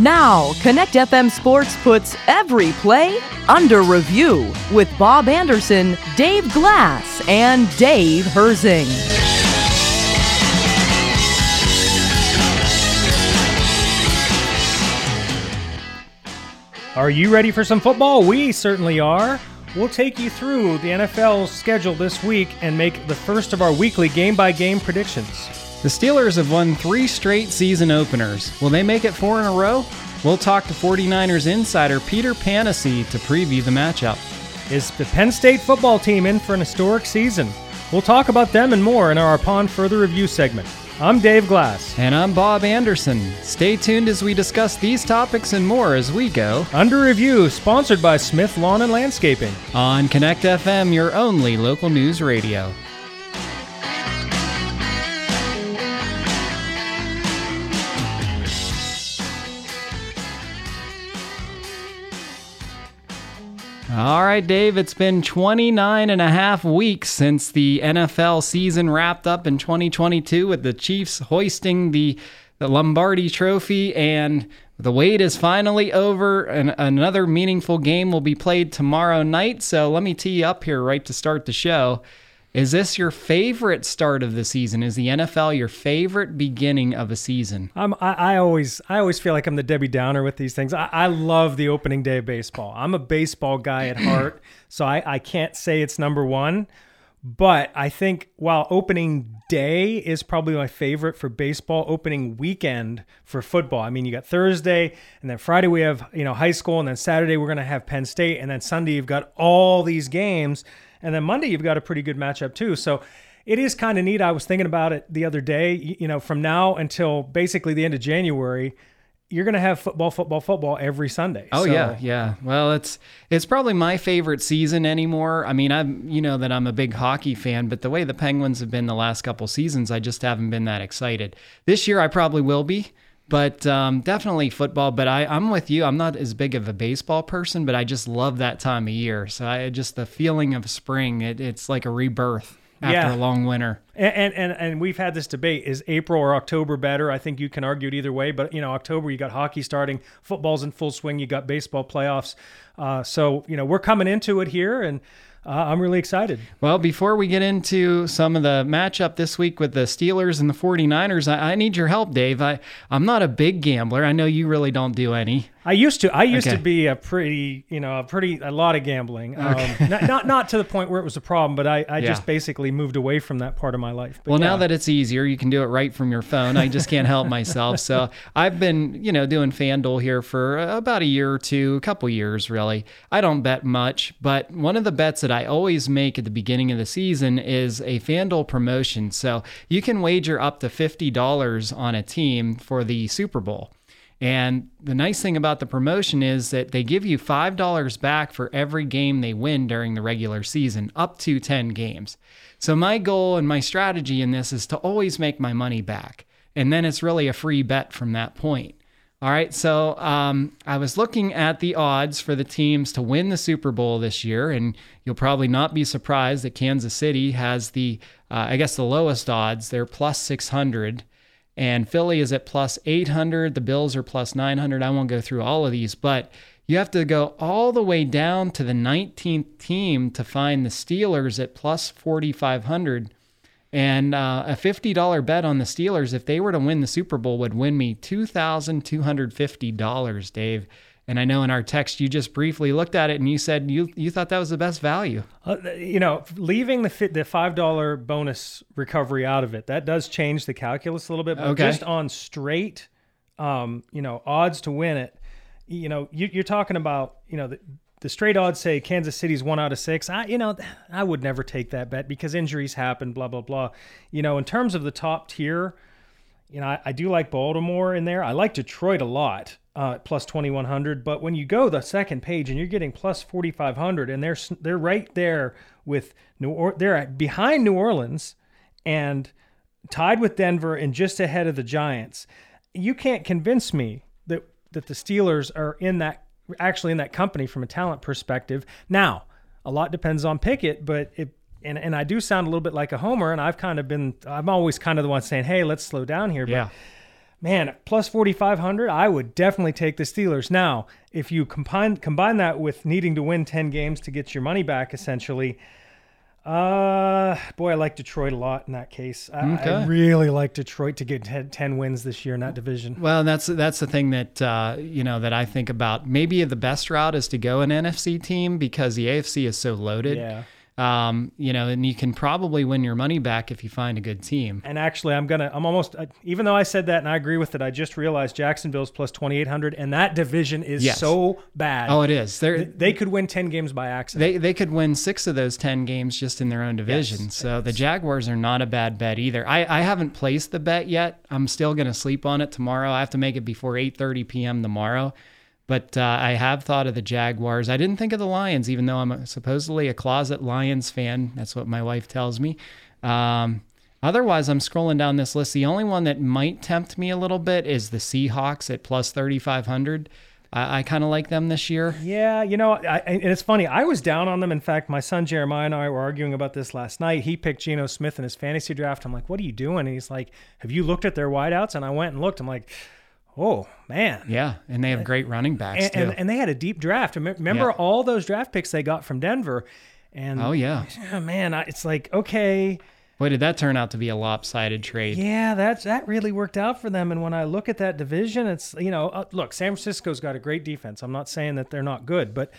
Now, Connect FM Sports puts every play under review with Bob Anderson, Dave Glass, and Dave Herzing. Are you ready for some football? We certainly are. We'll take you through the NFL's schedule this week and make the first of our weekly game by game predictions. The Steelers have won three straight season openers. Will they make it four in a row? We'll talk to 49ers insider Peter Panacy to preview the matchup. Is the Penn State football team in for an historic season? We'll talk about them and more in our Upon Further Review segment. I'm Dave Glass. And I'm Bob Anderson. Stay tuned as we discuss these topics and more as we go. Under Review, sponsored by Smith Lawn and Landscaping. On Connect FM, your only local news radio. All right, Dave, it's been 29 and a half weeks since the NFL season wrapped up in 2022 with the Chiefs hoisting the, the Lombardi trophy and the wait is finally over and another meaningful game will be played tomorrow night. So let me tee you up here right to start the show. Is this your favorite start of the season? Is the NFL your favorite beginning of a season? I'm, I, I always I always feel like I'm the Debbie Downer with these things. I, I love the opening day of baseball. I'm a baseball guy at heart, so I, I can't say it's number one. But I think while opening day is probably my favorite for baseball, opening weekend for football. I mean, you got Thursday and then Friday we have, you know, high school and then Saturday we're going to have Penn State and then Sunday you've got all these games and then Monday, you've got a pretty good matchup too. So it is kind of neat. I was thinking about it the other day. You know, from now until basically the end of January, you're going to have football, football, football every Sunday. Oh so. yeah, yeah. Well, it's it's probably my favorite season anymore. I mean, I'm you know that I'm a big hockey fan, but the way the Penguins have been the last couple seasons, I just haven't been that excited. This year, I probably will be but um, definitely football. But I, I'm with you. I'm not as big of a baseball person, but I just love that time of year. So I just the feeling of spring. It, it's like a rebirth after yeah. a long winter. And, and and we've had this debate: is April or October better? I think you can argue it either way. But you know, October you got hockey starting, football's in full swing. You got baseball playoffs. Uh, so you know, we're coming into it here, and uh, I'm really excited. Well, before we get into some of the matchup this week with the Steelers and the 49ers, I, I need your help, Dave. I, I'm not a big gambler. I know you really don't do any. I used to. I used okay. to be a pretty, you know, a pretty a lot of gambling. Okay. Um, not, not, not to the point where it was a problem, but I, I yeah. just basically moved away from that part of my life. But well, yeah. now that it's easier, you can do it right from your phone. I just can't help myself. So I've been, you know, doing FanDuel here for about a year or two, a couple years really. I don't bet much, but one of the bets that I always make at the beginning of the season is a FanDuel promotion. So you can wager up to fifty dollars on a team for the Super Bowl. And the nice thing about the promotion is that they give you $5 back for every game they win during the regular season, up to 10 games. So, my goal and my strategy in this is to always make my money back. And then it's really a free bet from that point. All right, so um, I was looking at the odds for the teams to win the Super Bowl this year, and you'll probably not be surprised that Kansas City has the, uh, I guess, the lowest odds. They're plus 600 and Philly is at plus 800. The Bills are plus 900. I won't go through all of these, but you have to go all the way down to the 19th team to find the Steelers at plus 4,500. And uh, a $50 bet on the Steelers, if they were to win the Super Bowl, would win me $2,250, Dave. And I know in our text you just briefly looked at it and you said you you thought that was the best value. Uh, you know, leaving the the five dollar bonus recovery out of it that does change the calculus a little bit. But okay. just on straight, um, you know, odds to win it, you know, you, are talking about you know the, the straight odds say Kansas City's one out of six. I, you know, I would never take that bet because injuries happen. Blah blah blah. You know, in terms of the top tier, you know, I, I do like Baltimore in there. I like Detroit a lot uh, plus 2100 but when you go the second page and you're getting plus 4500 and they're they're right there with new or they're behind new orleans and tied with denver and just ahead of the giants you can't convince me that that the steelers are in that actually in that company from a talent perspective now a lot depends on pickett but it and, and I do sound a little bit like a homer, and I've kind of been, I'm always kind of the one saying, hey, let's slow down here. But yeah man, plus 4,500, I would definitely take the Steelers. Now, if you combine combine that with needing to win 10 games to get your money back, essentially, uh, boy, I like Detroit a lot in that case. I, okay. I really like Detroit to get 10, 10, wins this year in that division. Well, that's that's the thing that uh, you know that I think about. Maybe the best route is to go an NFC team because the AFC is so loaded. Yeah. Um, you know, and you can probably win your money back if you find a good team. And actually, I'm gonna, I'm almost, even though I said that and I agree with it, I just realized Jacksonville's plus 2,800, and that division is yes. so bad. Oh, it is. They're, they could win 10 games by accident. They they could win six of those 10 games just in their own division. Yes, so the Jaguars are not a bad bet either. I I haven't placed the bet yet. I'm still gonna sleep on it tomorrow. I have to make it before 8:30 p.m. tomorrow. But uh, I have thought of the Jaguars. I didn't think of the Lions, even though I'm supposedly a closet Lions fan. That's what my wife tells me. Um, otherwise, I'm scrolling down this list. The only one that might tempt me a little bit is the Seahawks at plus 3,500. I, I kind of like them this year. Yeah, you know, I, and it's funny. I was down on them. In fact, my son Jeremiah and I were arguing about this last night. He picked Geno Smith in his fantasy draft. I'm like, "What are you doing?" And he's like, "Have you looked at their wideouts?" And I went and looked. I'm like, Oh man! Yeah, and they have great running backs and, too. And, and they had a deep draft. Remember yeah. all those draft picks they got from Denver? And oh yeah, oh, man, it's like okay. Boy, did that turn out to be a lopsided trade? Yeah, that's that really worked out for them. And when I look at that division, it's you know, uh, look, San Francisco's got a great defense. I'm not saying that they're not good, but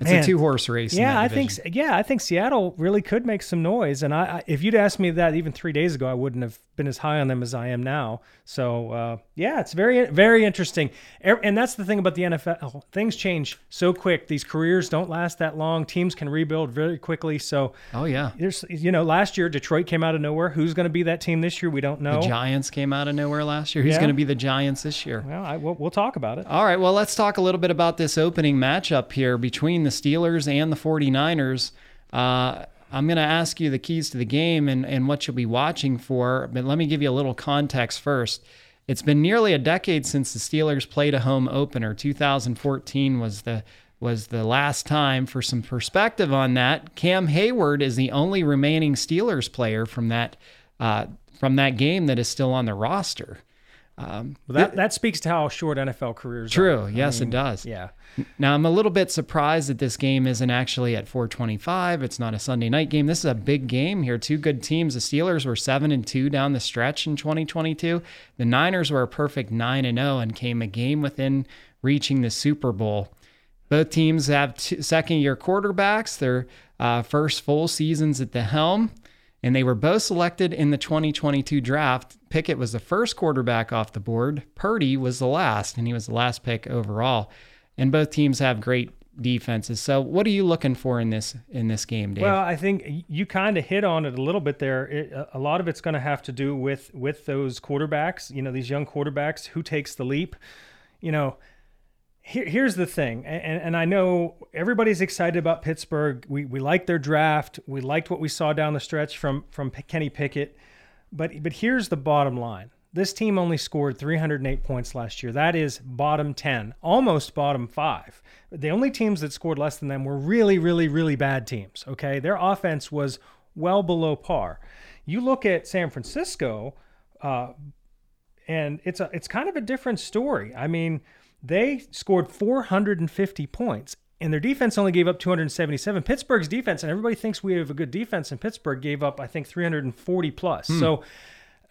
it's Man. a two horse race. Yeah, I think. Yeah, I think Seattle really could make some noise. And I, I, if you'd asked me that even three days ago, I wouldn't have been as high on them as I am now. So uh, yeah, it's very very interesting. And that's the thing about the NFL. Things change so quick. These careers don't last that long. Teams can rebuild very quickly. So oh yeah, there's you know last year Detroit came out of nowhere. Who's going to be that team this year? We don't know. The Giants came out of nowhere last year. Who's yeah. going to be the Giants this year? Well, I, we'll, we'll talk about it. All right. Well, let's talk a little bit about this opening matchup here between the Steelers and the 49ers. Uh, I'm going to ask you the keys to the game and, and what you'll be watching for, but let me give you a little context first. It's been nearly a decade since the Steelers played a home opener. 2014 was the was the last time. For some perspective on that, Cam Heyward is the only remaining Steelers player from that uh, from that game that is still on the roster. Um, well, that, that speaks to how short NFL careers true. are. True. Yes, I mean, it does. Yeah. Now I'm a little bit surprised that this game isn't actually at 425. It's not a Sunday night game. This is a big game here. Two good teams. The Steelers were 7 and 2 down the stretch in 2022. The Niners were a perfect 9 and 0 and came a game within reaching the Super Bowl. Both teams have second year quarterbacks, their uh, first full seasons at the helm and they were both selected in the 2022 draft. Pickett was the first quarterback off the board. Purdy was the last, and he was the last pick overall. And both teams have great defenses. So, what are you looking for in this in this game, Dave? Well, I think you kind of hit on it a little bit there. It, a lot of it's going to have to do with with those quarterbacks. You know, these young quarterbacks who takes the leap. You know, here, here's the thing, and, and I know everybody's excited about Pittsburgh. We, we liked their draft. We liked what we saw down the stretch from from Kenny Pickett. But but here's the bottom line. This team only scored 308 points last year. That is bottom 10, almost bottom 5. The only teams that scored less than them were really really really bad teams, okay? Their offense was well below par. You look at San Francisco uh, and it's a it's kind of a different story. I mean, they scored 450 points, and their defense only gave up 277. Pittsburgh's defense, and everybody thinks we have a good defense, and Pittsburgh gave up, I think, 340 plus. Hmm. So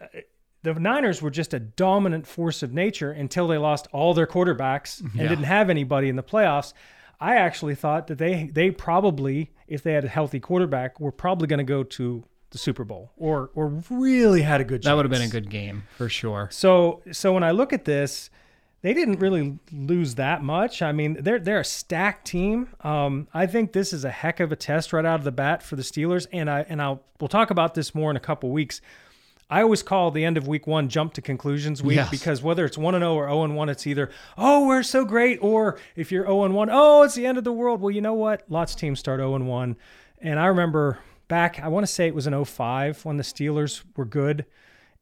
uh, the Niners were just a dominant force of nature until they lost all their quarterbacks and yeah. didn't have anybody in the playoffs. I actually thought that they they probably, if they had a healthy quarterback, were probably going to go to the Super Bowl or or really had a good. Chance. That would have been a good game for sure. So so when I look at this, they didn't really lose that much. I mean, they're they're a stacked team. Um, I think this is a heck of a test right out of the bat for the Steelers, and I and I'll we'll talk about this more in a couple weeks. I always call the end of week one jump to conclusions week yes. because whether it's one and zero oh or zero and one, it's either oh we're so great, or if you're zero and one, oh it's the end of the world. Well, you know what? Lots of teams start zero and one, and I remember back. I want to say it was an 05 when the Steelers were good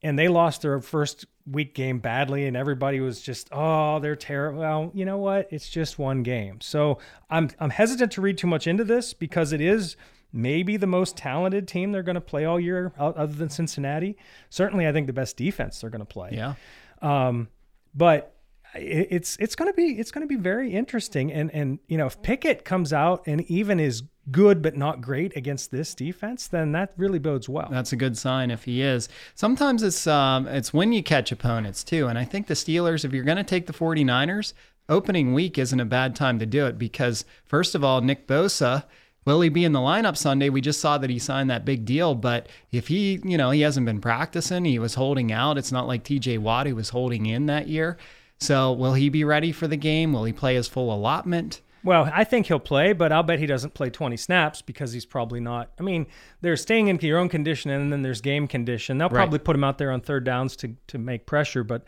and they lost their first week game badly and everybody was just oh they're terrible well you know what? It's just one game. So i'm i'm hesitant to read too much into this because it is maybe the most talented team they're going to play all year other than cincinnati. Certainly i think the best defense they're going to play. Yeah. Um, but it's it's going to be it's going to be very interesting. And and you know if Pickett comes out and even is good but not great against this defense, then that really bodes well. That's a good sign if he is. Sometimes it's um, it's when you catch opponents too. And I think the Steelers, if you're going to take the 49ers, opening week isn't a bad time to do it because first of all, Nick Bosa. Will he be in the lineup Sunday? We just saw that he signed that big deal, but if he, you know, he hasn't been practicing, he was holding out. It's not like TJ Watt who was holding in that year. So will he be ready for the game? Will he play his full allotment? Well, I think he'll play, but I'll bet he doesn't play 20 snaps because he's probably not. I mean, there's staying in your own condition and then there's game condition. They'll right. probably put him out there on third downs to, to make pressure. But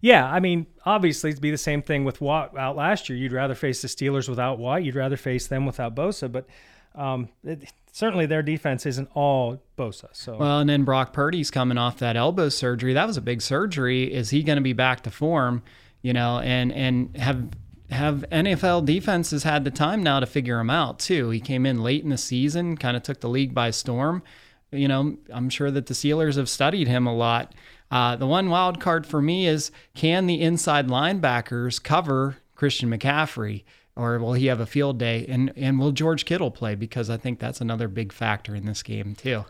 yeah, I mean, obviously it'd be the same thing with Watt out last year. You'd rather face the Steelers without Watt. You'd rather face them without Bosa. But um, it, certainly their defense isn't all Bosa. So well, and then Brock Purdy's coming off that elbow surgery. That was a big surgery. Is he going to be back to form? You know, and and have have NFL defenses had the time now to figure him out too. He came in late in the season, kind of took the league by storm. You know, I'm sure that the Steelers have studied him a lot. Uh, the one wild card for me is can the inside linebackers cover Christian McCaffrey? Or will he have a field day? And and will George Kittle play? Because I think that's another big factor in this game too.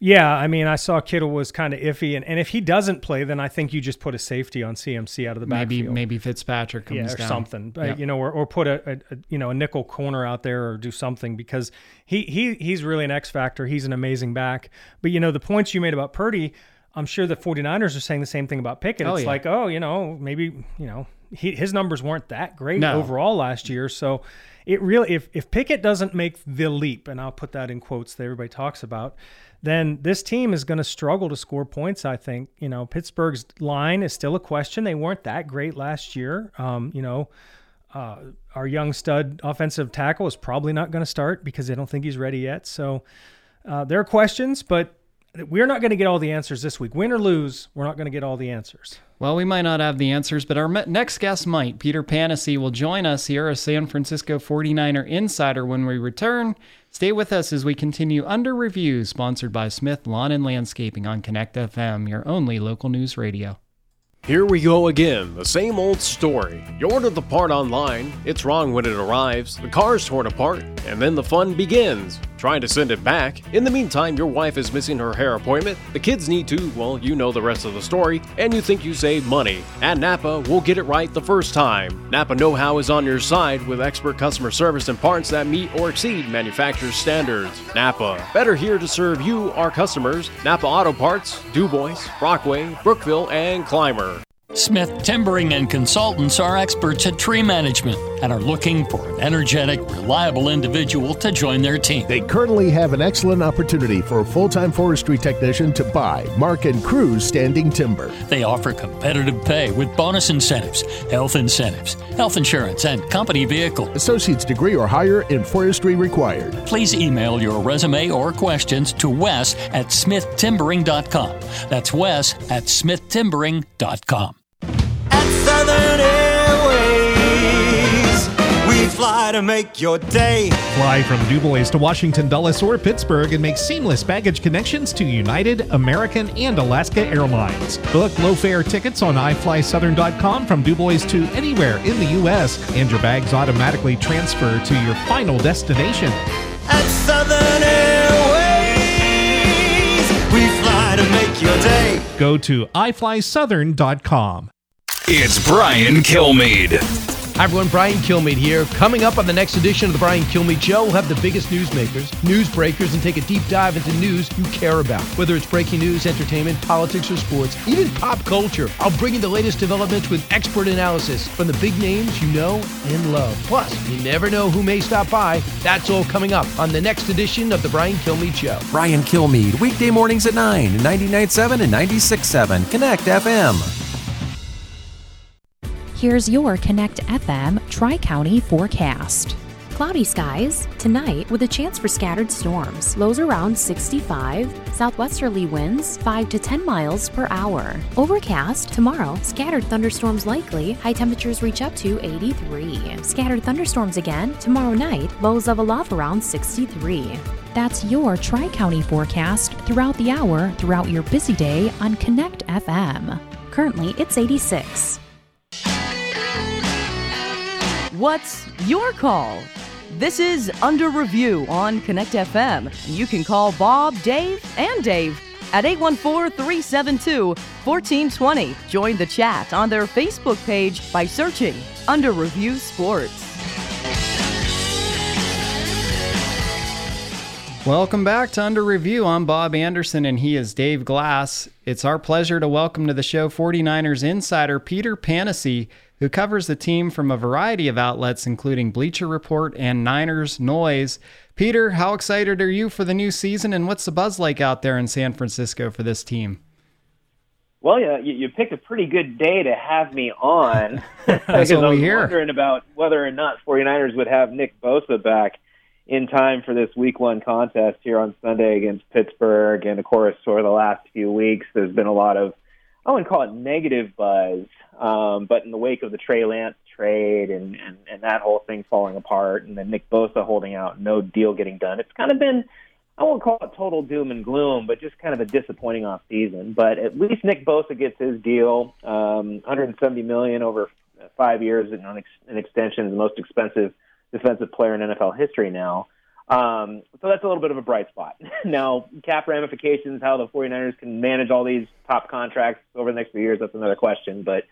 Yeah, I mean, I saw Kittle was kind of iffy, and, and if he doesn't play, then I think you just put a safety on CMC out of the backfield. Maybe maybe Fitzpatrick comes yeah, or down. something, yep. you know, or, or put a, a, a, you know a nickel corner out there or do something because he he he's really an X factor. He's an amazing back. But you know the points you made about Purdy, I'm sure the 49ers are saying the same thing about Pickett. Oh, it's yeah. like, oh, you know, maybe you know he, his numbers weren't that great no. overall last year, so it really if if Pickett doesn't make the leap, and I'll put that in quotes that everybody talks about then this team is going to struggle to score points. I think you know Pittsburgh's line is still a question. They weren't that great last year. Um, you know, uh, our young stud offensive tackle is probably not going to start because they don't think he's ready yet. So uh, there are questions, but we're not going to get all the answers this week. Win or lose, we're not going to get all the answers. Well, we might not have the answers, but our next guest might. Peter Panacy will join us here, a San Francisco 49er insider, when we return. Stay with us as we continue Under Review, sponsored by Smith Lawn and Landscaping on Connect FM, your only local news radio. Here we go again, the same old story. You order the part online, it's wrong when it arrives, the car's torn apart, and then the fun begins. Trying to send it back. In the meantime, your wife is missing her hair appointment, the kids need to, well, you know the rest of the story, and you think you save money. At Napa, we'll get it right the first time. Napa Know How is on your side with expert customer service and parts that meet or exceed manufacturer's standards. Napa, better here to serve you, our customers. Napa Auto Parts, DuBois, Brockway, Brookville, and Clymer. Smith Timbering and Consultants are experts at tree management and are looking for an energetic, reliable individual to join their team. They currently have an excellent opportunity for a full time forestry technician to buy, mark, and cruise standing timber. They offer competitive pay with bonus incentives, health incentives, health insurance, and company vehicle. Associate's degree or higher in forestry required. Please email your resume or questions to Wes at smithtimbering.com. That's Wes at smithtimbering.com. Southern Airways. We fly to make your day. Fly from DuBois to Washington, Dulles, or Pittsburgh and make seamless baggage connections to United, American, and Alaska Airlines. Book low fare tickets on iFlySouthern.com from DuBois to anywhere in the U.S., and your bags automatically transfer to your final destination. At Southern Airways, we fly to make your day. Go to iFlySouthern.com. It's Brian Kilmeade. Hi everyone, Brian Kilmeade here. Coming up on the next edition of the Brian Kilmeade Show, we'll have the biggest newsmakers, news breakers, and take a deep dive into news you care about. Whether it's breaking news, entertainment, politics, or sports, even pop culture, I'll bring you the latest developments with expert analysis from the big names you know and love. Plus, you never know who may stop by. That's all coming up on the next edition of the Brian Kilmeade Show. Brian Kilmeade, weekday mornings at 9, 99.7 and 96.7, Connect FM. Here's your Connect FM Tri County forecast. Cloudy skies tonight with a chance for scattered storms. Lows around 65. Southwesterly winds 5 to 10 miles per hour. Overcast tomorrow. Scattered thunderstorms likely. High temperatures reach up to 83. Scattered thunderstorms again tomorrow night. Lows level off around 63. That's your Tri County forecast throughout the hour throughout your busy day on Connect FM. Currently, it's 86. What's your call? This is Under Review on Connect FM. You can call Bob, Dave, and Dave at 814 372 1420. Join the chat on their Facebook page by searching Under Review Sports. Welcome back to Under Review. I'm Bob Anderson and he is Dave Glass. It's our pleasure to welcome to the show 49ers insider Peter Panacy, who covers the team from a variety of outlets, including Bleacher Report and Niners Noise. Peter, how excited are you for the new season and what's the buzz like out there in San Francisco for this team? Well, yeah, you, you picked a pretty good day to have me on. That's what we hear. wondering about whether or not 49ers would have Nick Bosa back in time for this week one contest here on Sunday against Pittsburgh. And of course, over the last few weeks, there's been a lot of, I wouldn't call it negative buzz, um, but in the wake of the Trey Lance trade and, and, and that whole thing falling apart and then Nick Bosa holding out, no deal getting done, it's kind of been, I won't call it total doom and gloom, but just kind of a disappointing off season. But at least Nick Bosa gets his deal, um, 170 million over five years in, on ex- an extension, the most expensive defensive player in NFL history now. Um, so that's a little bit of a bright spot. now, cap ramifications, how the 49ers can manage all these top contracts over the next few years, that's another question. But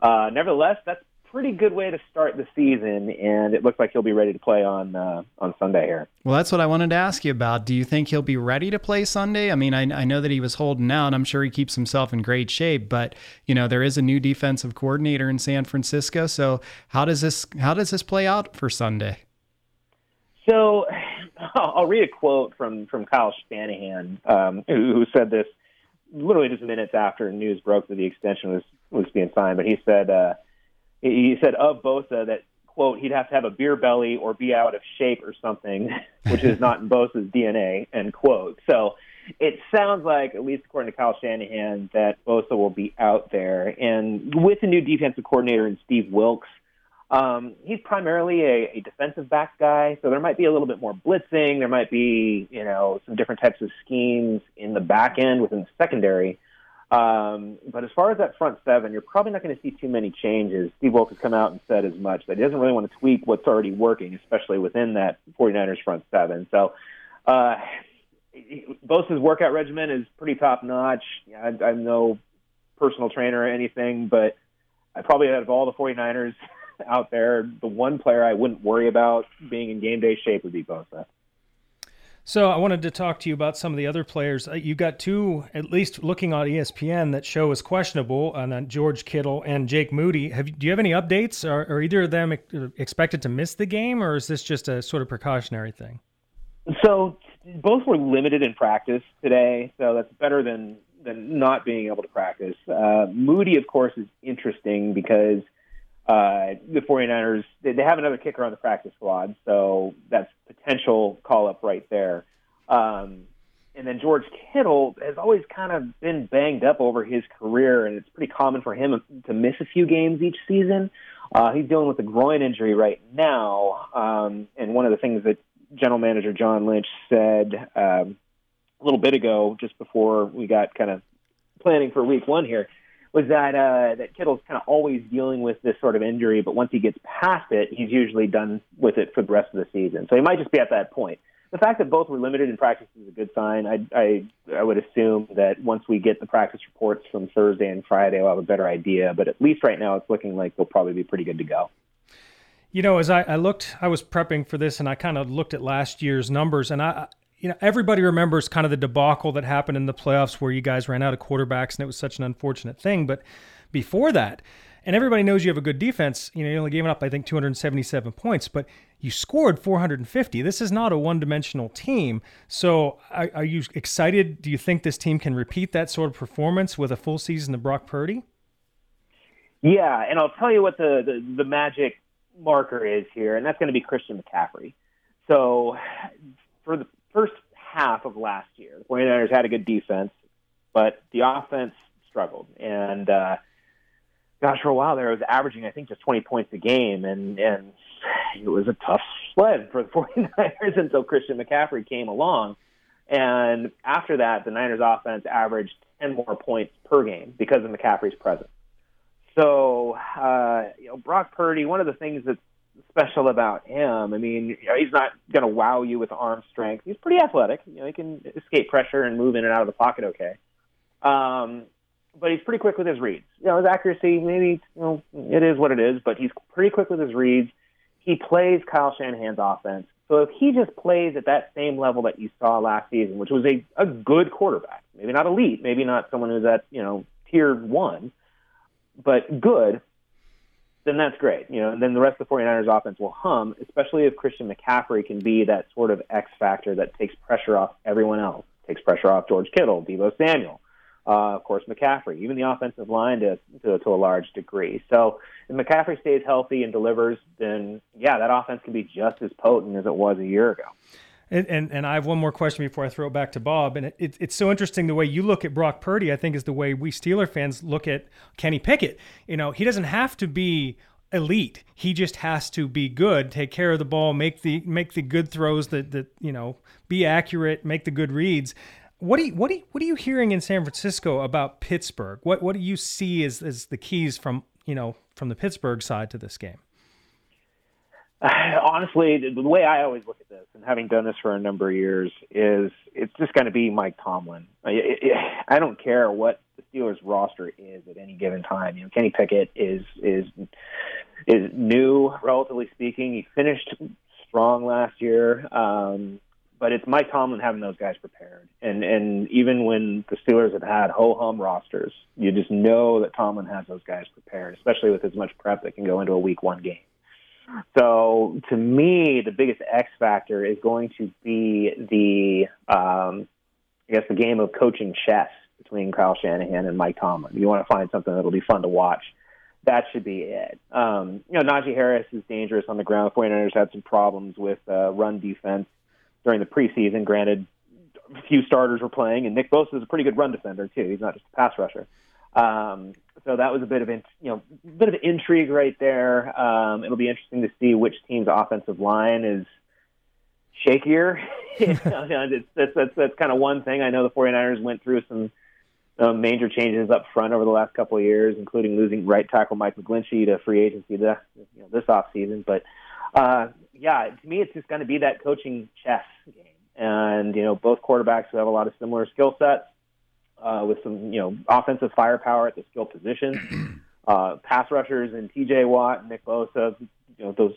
uh, nevertheless, that's a pretty good way to start the season, and it looks like he'll be ready to play on uh, on Sunday here. Well, that's what I wanted to ask you about. Do you think he'll be ready to play Sunday? I mean, I, I know that he was holding out. I'm sure he keeps himself in great shape, but you know there is a new defensive coordinator in San Francisco. So how does this how does this play out for Sunday? So I'll read a quote from from Kyle Shanahan, um, who, who said this literally just minutes after news broke that the extension was was being signed. But he said uh, he said of Bosa that quote he'd have to have a beer belly or be out of shape or something, which is not in Bosa's DNA. End quote. So it sounds like, at least according to Kyle Shanahan, that Bosa will be out there, and with the new defensive coordinator and Steve Wilks um, he's primarily a, a defensive back guy, so there might be a little bit more blitzing. There might be, you know, some different types of schemes in the back end within the secondary. Um, but as far as that front seven, you're probably not going to see too many changes. Steve Wilks has come out and said as much that he doesn't really want to tweak what's already working, especially within that 49ers front seven. So, uh, Bosa's workout regimen is pretty top notch. I'm no personal trainer or anything, but I probably out of all the 49ers out there, the one player I wouldn't worry about being in game day shape would be Bosa. So I wanted to talk to you about some of the other players. Uh, you got two, at least looking on ESPN, that show is questionable, and then George Kittle and Jake Moody. Have do you have any updates? Are, are either of them expected to miss the game, or is this just a sort of precautionary thing? So both were limited in practice today, so that's better than than not being able to practice. Uh, Moody, of course, is interesting because uh, the 49ers, they, they have another kicker on the practice squad, so that's potential call up right there. Um, and then George Kittle has always kind of been banged up over his career, and it's pretty common for him to miss a few games each season. Uh, he's dealing with a groin injury right now, um, and one of the things that general manager John Lynch said um, a little bit ago, just before we got kind of planning for Week One here, was that uh, that Kittle's kind of always dealing with this sort of injury, but once he gets past it, he's usually done with it for the rest of the season. So he might just be at that point. The fact that both were limited in practice is a good sign. I, I I would assume that once we get the practice reports from Thursday and Friday, we'll have a better idea. But at least right now, it's looking like they'll probably be pretty good to go. You know, as I, I looked, I was prepping for this, and I kind of looked at last year's numbers, and I you know, everybody remembers kind of the debacle that happened in the playoffs where you guys ran out of quarterbacks and it was such an unfortunate thing. But before that, and everybody knows you have a good defense, you know, you only gave up, I think, 277 points, but you scored 450. This is not a one dimensional team. So are, are, you excited? Do you think this team can repeat that sort of performance with a full season of Brock Purdy? Yeah, and I'll tell you what the, the, the magic marker is here, and that's going to be Christian McCaffrey. So for the first half of last year, the 49ers had a good defense, but the offense struggled. And uh, gosh, for a while there, it was averaging, I think, just 20 points a game, and and it was a tough sled for the 49ers until Christian McCaffrey came along. And after that, the Niners offense averaged 10 more points per game because of McCaffrey's presence. So, uh, you know, Brock Purdy, one of the things that's special about him, I mean, you know, he's not going to wow you with arm strength. He's pretty athletic. You know, he can escape pressure and move in and out of the pocket okay. Um, but he's pretty quick with his reads. You know, his accuracy, maybe, you know, it is what it is, but he's pretty quick with his reads. He plays Kyle Shanahan's offense. So if he just plays at that same level that you saw last season, which was a, a good quarterback, maybe not elite, maybe not someone who's at, you know, tier one, but good, then that's great. You know, and then the rest of the 49ers offense will hum, especially if Christian McCaffrey can be that sort of X factor that takes pressure off everyone else, takes pressure off George Kittle, Deebo Samuel, uh, of course McCaffrey, even the offensive line to, to to a large degree. So if McCaffrey stays healthy and delivers, then yeah, that offense can be just as potent as it was a year ago. And, and, and I have one more question before I throw it back to Bob. And it, it's so interesting the way you look at Brock Purdy. I think is the way we Steeler fans look at Kenny Pickett. You know, he doesn't have to be elite. He just has to be good, take care of the ball, make the make the good throws that that you know, be accurate, make the good reads. What do you, what do you, what are you hearing in San Francisco about Pittsburgh? What what do you see as as the keys from you know from the Pittsburgh side to this game? honestly, the way I always look at this, and having done this for a number of years, is it's just going to be Mike Tomlin. I don't care what the Steelers roster is at any given time. You know, Kenny Pickett is is is new, relatively speaking. He finished strong last year, um, but it's Mike Tomlin having those guys prepared. And and even when the Steelers have had ho hum rosters, you just know that Tomlin has those guys prepared, especially with as much prep that can go into a Week One game. So to me, the biggest X factor is going to be the, um, I guess, the game of coaching chess between Kyle Shanahan and Mike Tomlin. You want to find something that'll be fun to watch. That should be it. Um, you know, Najee Harris is dangerous on the ground. The 49ers had some problems with uh, run defense during the preseason. Granted, a few starters were playing, and Nick Bosa is a pretty good run defender too. He's not just a pass rusher. Um, so that was a bit of in, you know bit of intrigue right there. Um, it'll be interesting to see which team's offensive line is shakier. it's, that's, that's, that's kind of one thing. I know the 49ers went through some um, major changes up front over the last couple of years, including losing right tackle Mike McGlinchey to free agency this, you know, this offseason. But uh, yeah, to me, it's just going to be that coaching chess game. And, you know, both quarterbacks who have a lot of similar skill sets uh, with some you know offensive firepower at the skill position. Uh, pass rushers and T.J. Watt and Nick Bosa, you know those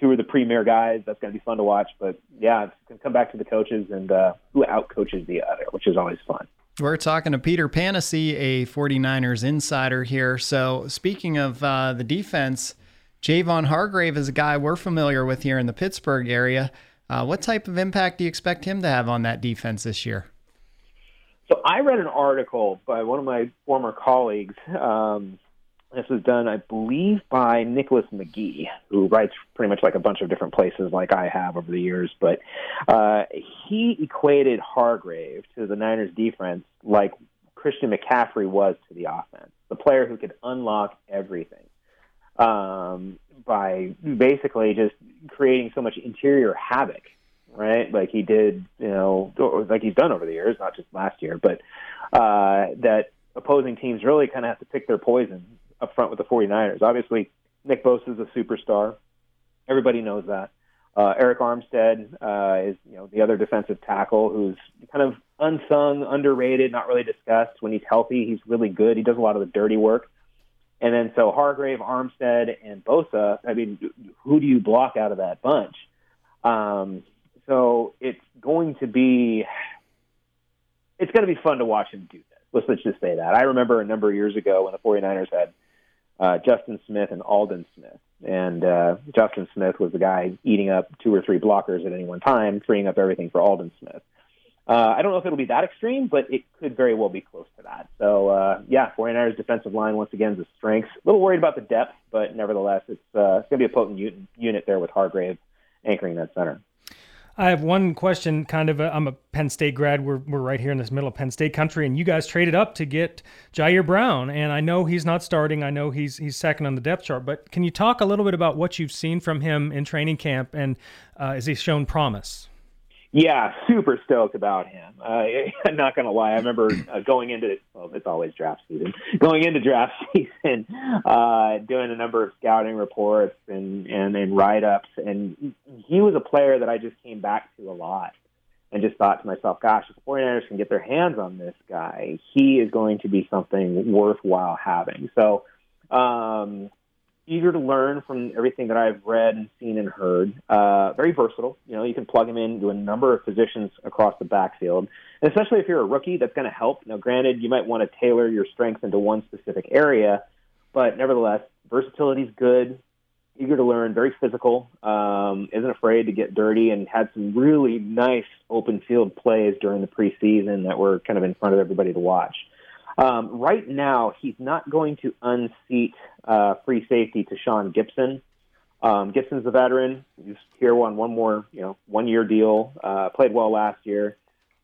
two are the premier guys. That's going to be fun to watch. But yeah, it's going to come back to the coaches and uh, who out coaches the other, which is always fun. We're talking to Peter Panacy, a 49ers insider here. So, speaking of uh, the defense, Javon Hargrave is a guy we're familiar with here in the Pittsburgh area. Uh, what type of impact do you expect him to have on that defense this year? So I read an article by one of my former colleagues. Um, this was done, I believe, by Nicholas McGee, who writes pretty much like a bunch of different places, like I have over the years. But uh, he equated Hargrave to the Niners' defense like Christian McCaffrey was to the offense, the player who could unlock everything um, by basically just creating so much interior havoc right? Like he did, you know, like he's done over the years, not just last year, but uh, that opposing teams really kind of have to pick their poison up front with the 49ers. Obviously, Nick Bosa is a superstar. Everybody knows that. Uh, Arik Armstead uh, is, you know, the other defensive tackle who's kind of unsung, underrated, not really discussed. When he's healthy, he's really good. He does a lot of the dirty work. And then so Hargrave, Armstead, and Bosa. I mean, who do you block out of that bunch? Um, so it's going to be it's going to be fun to watch him do this. Let's, let's just say that. I remember a number of years ago when the 49ers had uh, Justin Smith and Aldon Smith. And uh, Justin Smith was the guy eating up two or three blockers at any one time, freeing up everything for Aldon Smith. Uh, I don't know if it'll be that extreme, but it could very well be close to that. So, uh, yeah, 49ers defensive line, once again, is a strength. A little worried about the depth, but nevertheless, it's, uh, it's going to be a potent unit there with Hargrave anchoring that center. I have one question. Kind of, i am a Penn State grad. We're we're right here in this middle of Penn State country, and you guys traded up to get Ji'Ayir Brown, and I know he's not starting. I know he's he's second on the depth chart. But can you talk a little bit about what you've seen from him in training camp, and uh, has he shown promise? Yeah, super stoked about him. Uh, I'm not going to lie. I remember uh, going into well, it's always draft season. Going into draft season, uh, doing a number of scouting reports and and, and write ups, and he was a player that I just came back to a lot, and just thought to myself, "Gosh, if the 49ers can get their hands on this guy, he is going to be something worthwhile having." So. Um, eager to learn from everything that I've read and seen and heard. Uh, very versatile. You know, you can plug him into a number of positions across the backfield, and especially if you're a rookie, that's going to help. Now, granted, you might want to tailor your strengths into one specific area, but nevertheless, versatility is good. Eager to learn, very physical, um, isn't afraid to get dirty, and had some really nice open field plays during the preseason that were kind of in front of everybody to watch. Um, right now, he's not going to unseat uh, free safety Tashaun Gipson. Um, Gipson's a veteran. He's here on one more, you know, one year deal. Uh, played well last year.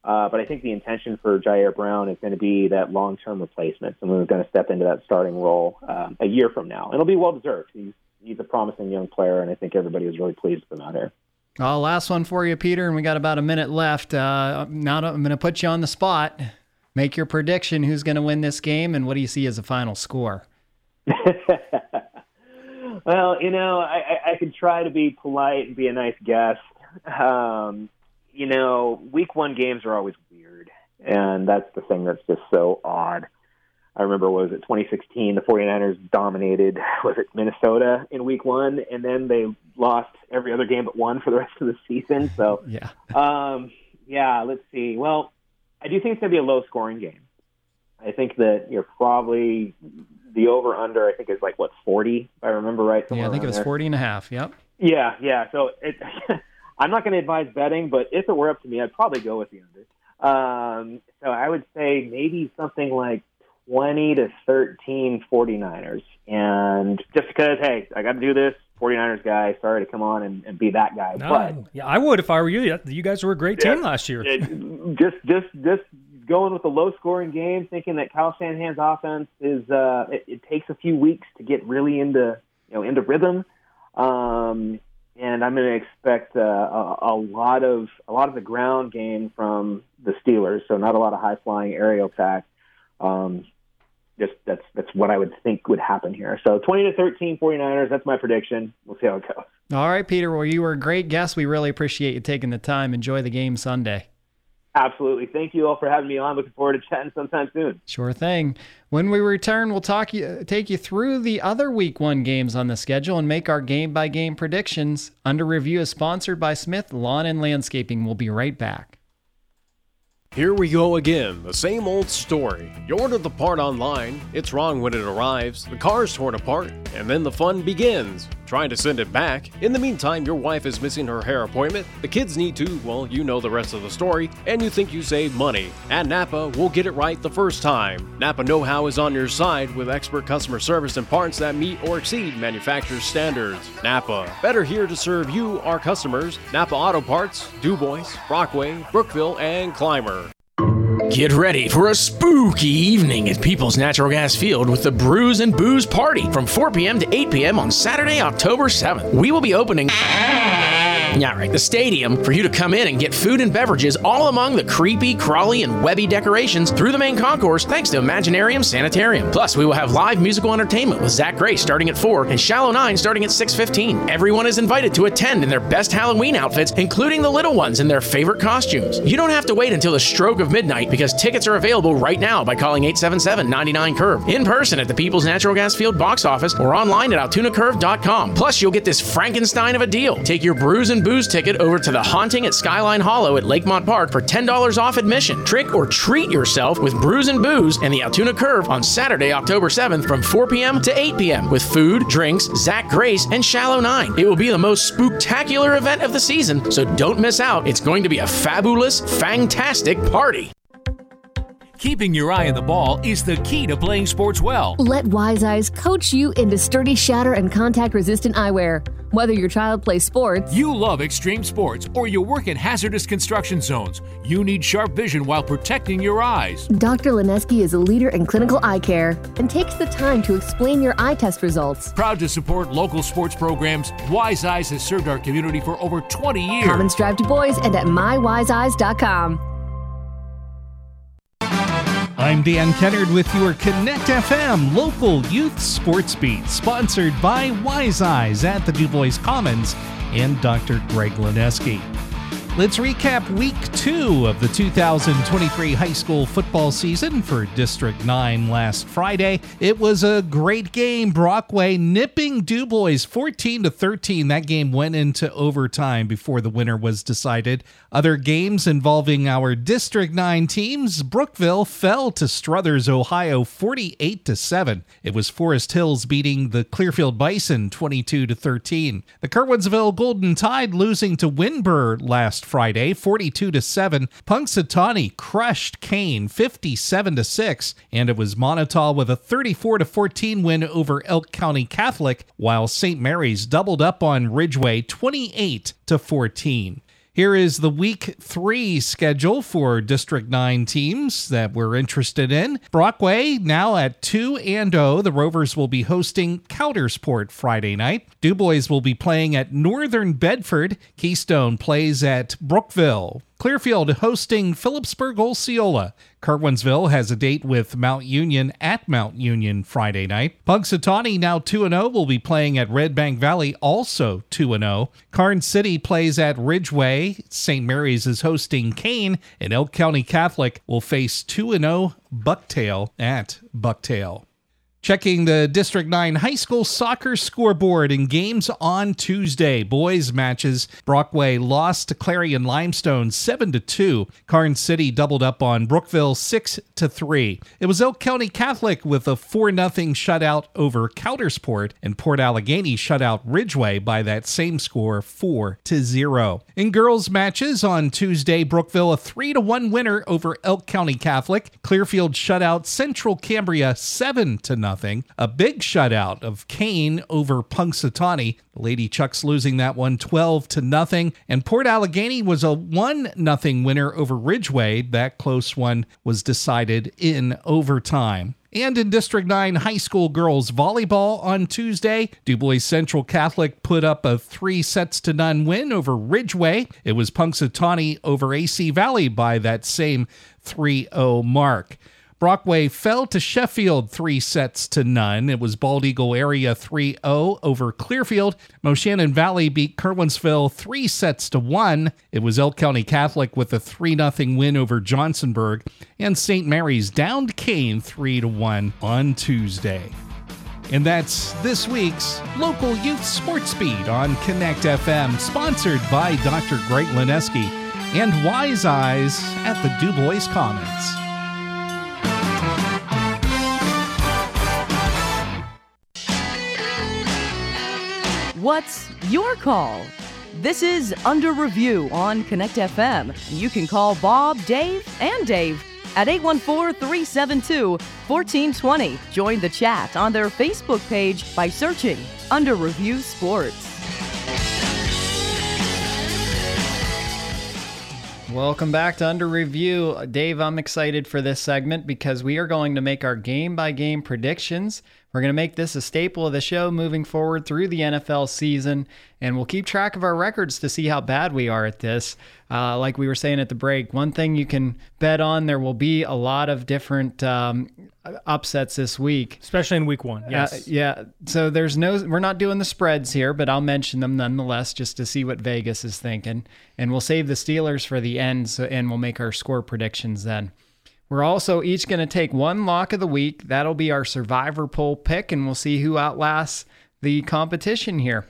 Uh, but I think the intention for Ji'Ayir Brown is going to be that long term replacement. Someone who's going to step into that starting role um, a year from now. It'll be well deserved. He's, he's a promising young player, and I think everybody is really pleased with him out here. Oh, last one for you, Peter, and we got about a minute left. Uh, now I'm going to put you on the spot. Make your prediction. Who's going to win this game, and what do you see as a final score? well, you know, I, I could try to be polite and be a nice guest. Um, you know, week one games are always weird, and that's the thing that's just so odd. I remember, was it 2016? The 49ers dominated, was it Minnesota in week one, and then they lost every other game but one for the rest of the season. So, yeah. um, yeah, let's see. Well, I do think it's going to be a low scoring game. I think that you're probably the over under I think is like what 40 if I remember right. Yeah, I think it was there. 40 and a half. Yep. Yeah, yeah. So it, I'm not going to advise betting, but if it were up to me, I'd probably go with the under. Um, so I would say maybe something like 20 to 13 49ers. And just because, hey, I got to do this, 49ers guy, sorry to come on and, and be that guy. No, but yeah, I would if I were you. You guys were a great team last year. it, just, just, just going with a low scoring game, thinking that Kyle Shanahan's offense is, uh, it, it takes a few weeks to get really into, you know, into rhythm. Um, and I'm going to expect uh, a, a lot of a lot of the ground game from the Steelers. So not a lot of high flying aerial attack. Um, just that's that's what I would think would happen here. So 20 to 13 49ers. That's my prediction. We'll see how it goes. All right, Peter. Well, you were a great guest. We really appreciate you taking the time. Enjoy the game Sunday. Absolutely. Thank you all for having me on. Looking forward to chatting sometime soon. Sure thing. When we return, we'll talk you, take you through the other week one games on the schedule and make our game by game predictions. Under Review is sponsored by Smith Lawn and Landscaping. We'll be right back. Here we go again, the same old story. You order the part online, it's wrong when it arrives, the car's torn apart, and then the fun begins. Trying to send it back. In the meantime, your wife is missing her hair appointment, the kids need to, well, you know the rest of the story, and you think you save money. At Napa, we'll get it right the first time. Napa Know How is on your side with expert customer service and parts that meet or exceed manufacturer's standards. Napa, better here to serve you, our customers. Napa Auto Parts, DuBois, Brockway, Brookville, and Clymer. Get ready for a spooky evening at People's Natural Gas Field with the Brews and Booze Party from 4 p.m. to 8 p.m. on Saturday, October 7th. We will be opening. Yeah, right. The stadium for you to come in and get food and beverages all among the creepy, crawly, and webby decorations through the main concourse thanks to Imaginarium Sanitarium. Plus, we will have live musical entertainment with Zach Gray starting at 4 and Shallow 9 starting at 6.15. Everyone is invited to attend in their best Halloween outfits, including the little ones in their favorite costumes. You don't have to wait until the stroke of midnight because tickets are available right now by calling 877-99-CURVE in person at the People's Natural Gas Field box office or online at altoonacurve.com. Plus, you'll get this Frankenstein of a deal. Take your Brews and Booze ticket over to the Haunting at Skyline Hollow at Lakemont Park for $10 off admission. Trick or treat yourself with Brews and Booze and the Altoona Curve on Saturday, October 7th from 4 p.m. to 8 p.m. with food, drinks, Zach Grace, and Shallow 9. It will be the most spectacular event of the season, so don't miss out. It's going to be a fabulous, fantastic party. Keeping your eye on the ball is the key to playing sports well. Let Wise Eyes coach you into sturdy shatter and contact resistant eyewear. Whether your child plays sports, you love extreme sports, or you work in hazardous construction zones, you need sharp vision while protecting your eyes. Dr. Lineski is a leader in clinical eye care and takes the time to explain your eye test results. Proud to support local sports programs, Wise Eyes has served our community for over 20 years. Commons Drive Du Bois and at mywiseeyes.com. I'm Dan Kennard with your Connect FM local youth sports beat, sponsored by Wise Eyes at the Du Bois Commons and Dr. Greg Lineski. Let's recap week two of the 2023 high school football season for District 9 last Friday. It was a great game. Brockway nipping Du Bois 14 to 13. That game went into overtime before the winner was decided. Other games involving our District 9 teams, Brookville fell to Struthers, Ohio 48 to 7. It was Forest Hills beating the Clearfield Bison 22 to 13. The Curwensville Golden Tide losing to Windber last Friday, 42 to 7. Punxsutawney crushed Kane 57 to 6, and it was Montauk with a 34 to 14 win over Elk County Catholic, while St. Mary's doubled up on Ridgway 28 to 14. Here is the week three schedule for District 9 teams that we're interested in. Brockway now at 2 and 0. The Rovers will be hosting Coudersport Friday night. Du Bois will be playing at Northern Bedford. Keystone plays at Brookville. Clearfield hosting Philipsburg Osceola. Curwensville has a date with Mount Union at Mount Union Friday night. Punxsutawney, now 2 0, will be playing at Red Bank Valley, also 2 0. Karns City plays at Ridgway. St. Mary's is hosting Kane and Elk County Catholic will face 2 0 Bucktail at Bucktail. Checking the District 9 high school soccer scoreboard in games on Tuesday. Boys matches. Brockway lost to Clarion Limestone 7 to 2. Karns City doubled up on Brookville 6 to 3. It was Elk County Catholic with a 4 0 shutout over Coudersport and Port Allegany shut out Ridgway by that same score 4 to 0. In girls matches on Tuesday, Brookville a 3 to 1 winner over Elk County Catholic. Clearfield shut out Central Cambria 7 to 0 nothing. A big shutout of Kane over Punxsutawney. Lady Chucks losing that one 12 to nothing. And Port Allegany was a 1 nothing winner over Ridgway. That close one was decided in overtime. And in District 9 high school girls volleyball on Tuesday, Du Bois Central Catholic put up a three sets to none win over Ridgway. It was Punxsutawney over AC Valley by that same 3 0 mark. Brockway fell to Sheffield three sets to none. It was Bald Eagle Area 3 0 over Clearfield. Moshannon Valley beat Curwensville three sets to one. It was Elk County Catholic with a 3 0 win over Johnsonburg. And St. Mary's downed Kane 3 1 on Tuesday. And that's this week's local youth sports beat on Connect FM, sponsored by Dr. Greg Lineski and Wise Eyes at the Du Bois Commons. What's your call? This is Under Review on Connect FM. You can call Bob, Dave, and Dave at 814 372 1420. Join the chat on their Facebook page by searching Under Review Sports. Welcome back to Under Review. Dave, I'm excited for this segment because we are going to make our game by game predictions. We're going to make this a staple of the show moving forward through the NFL season, and we'll keep track of our records to see how bad we are at this. Uh, like we were saying at the break, one thing you can bet on there will be a lot of different um, upsets this week, especially in week one. Yes, uh, yeah. So there's no, we're not doing the spreads here, but I'll mention them nonetheless just to see what Vegas is thinking, and we'll save the Steelers for the end, so, and we'll make our score predictions then. We're also each going to take one lock of the week. That'll be our survivor poll pick, and we'll see who outlasts the competition here.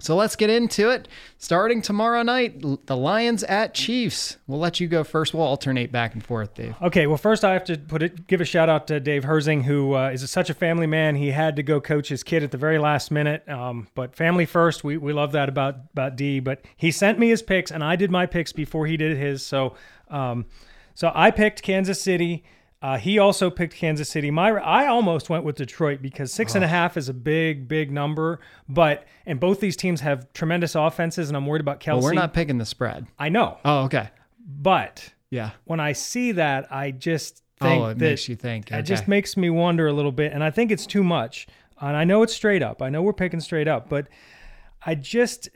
So let's get into it. Starting tomorrow night, the Lions at Chiefs. We'll let you go first. We'll alternate back and forth, Dave. Okay. Well, first I have to put it, give a shout out to Dave Herzing, who uh, is such a family man. He had to go coach his kid at the very last minute. Um, but family first. We, we love that about about D. But he sent me his picks, and I did my picks before he did his. So. Um, so I picked Kansas City Uh, he also picked Kansas City. My I almost went with Detroit because six and a half is a big, big number. But and both these teams have tremendous offenses, and I'm worried about Kelce. Well, we're not picking the spread. I know. Oh, okay. But Yeah. when I see that, I just think Oh, it that makes you think. It just makes me wonder a little bit, and I think it's too much. And I know it's straight up. I know we're picking straight up, but I just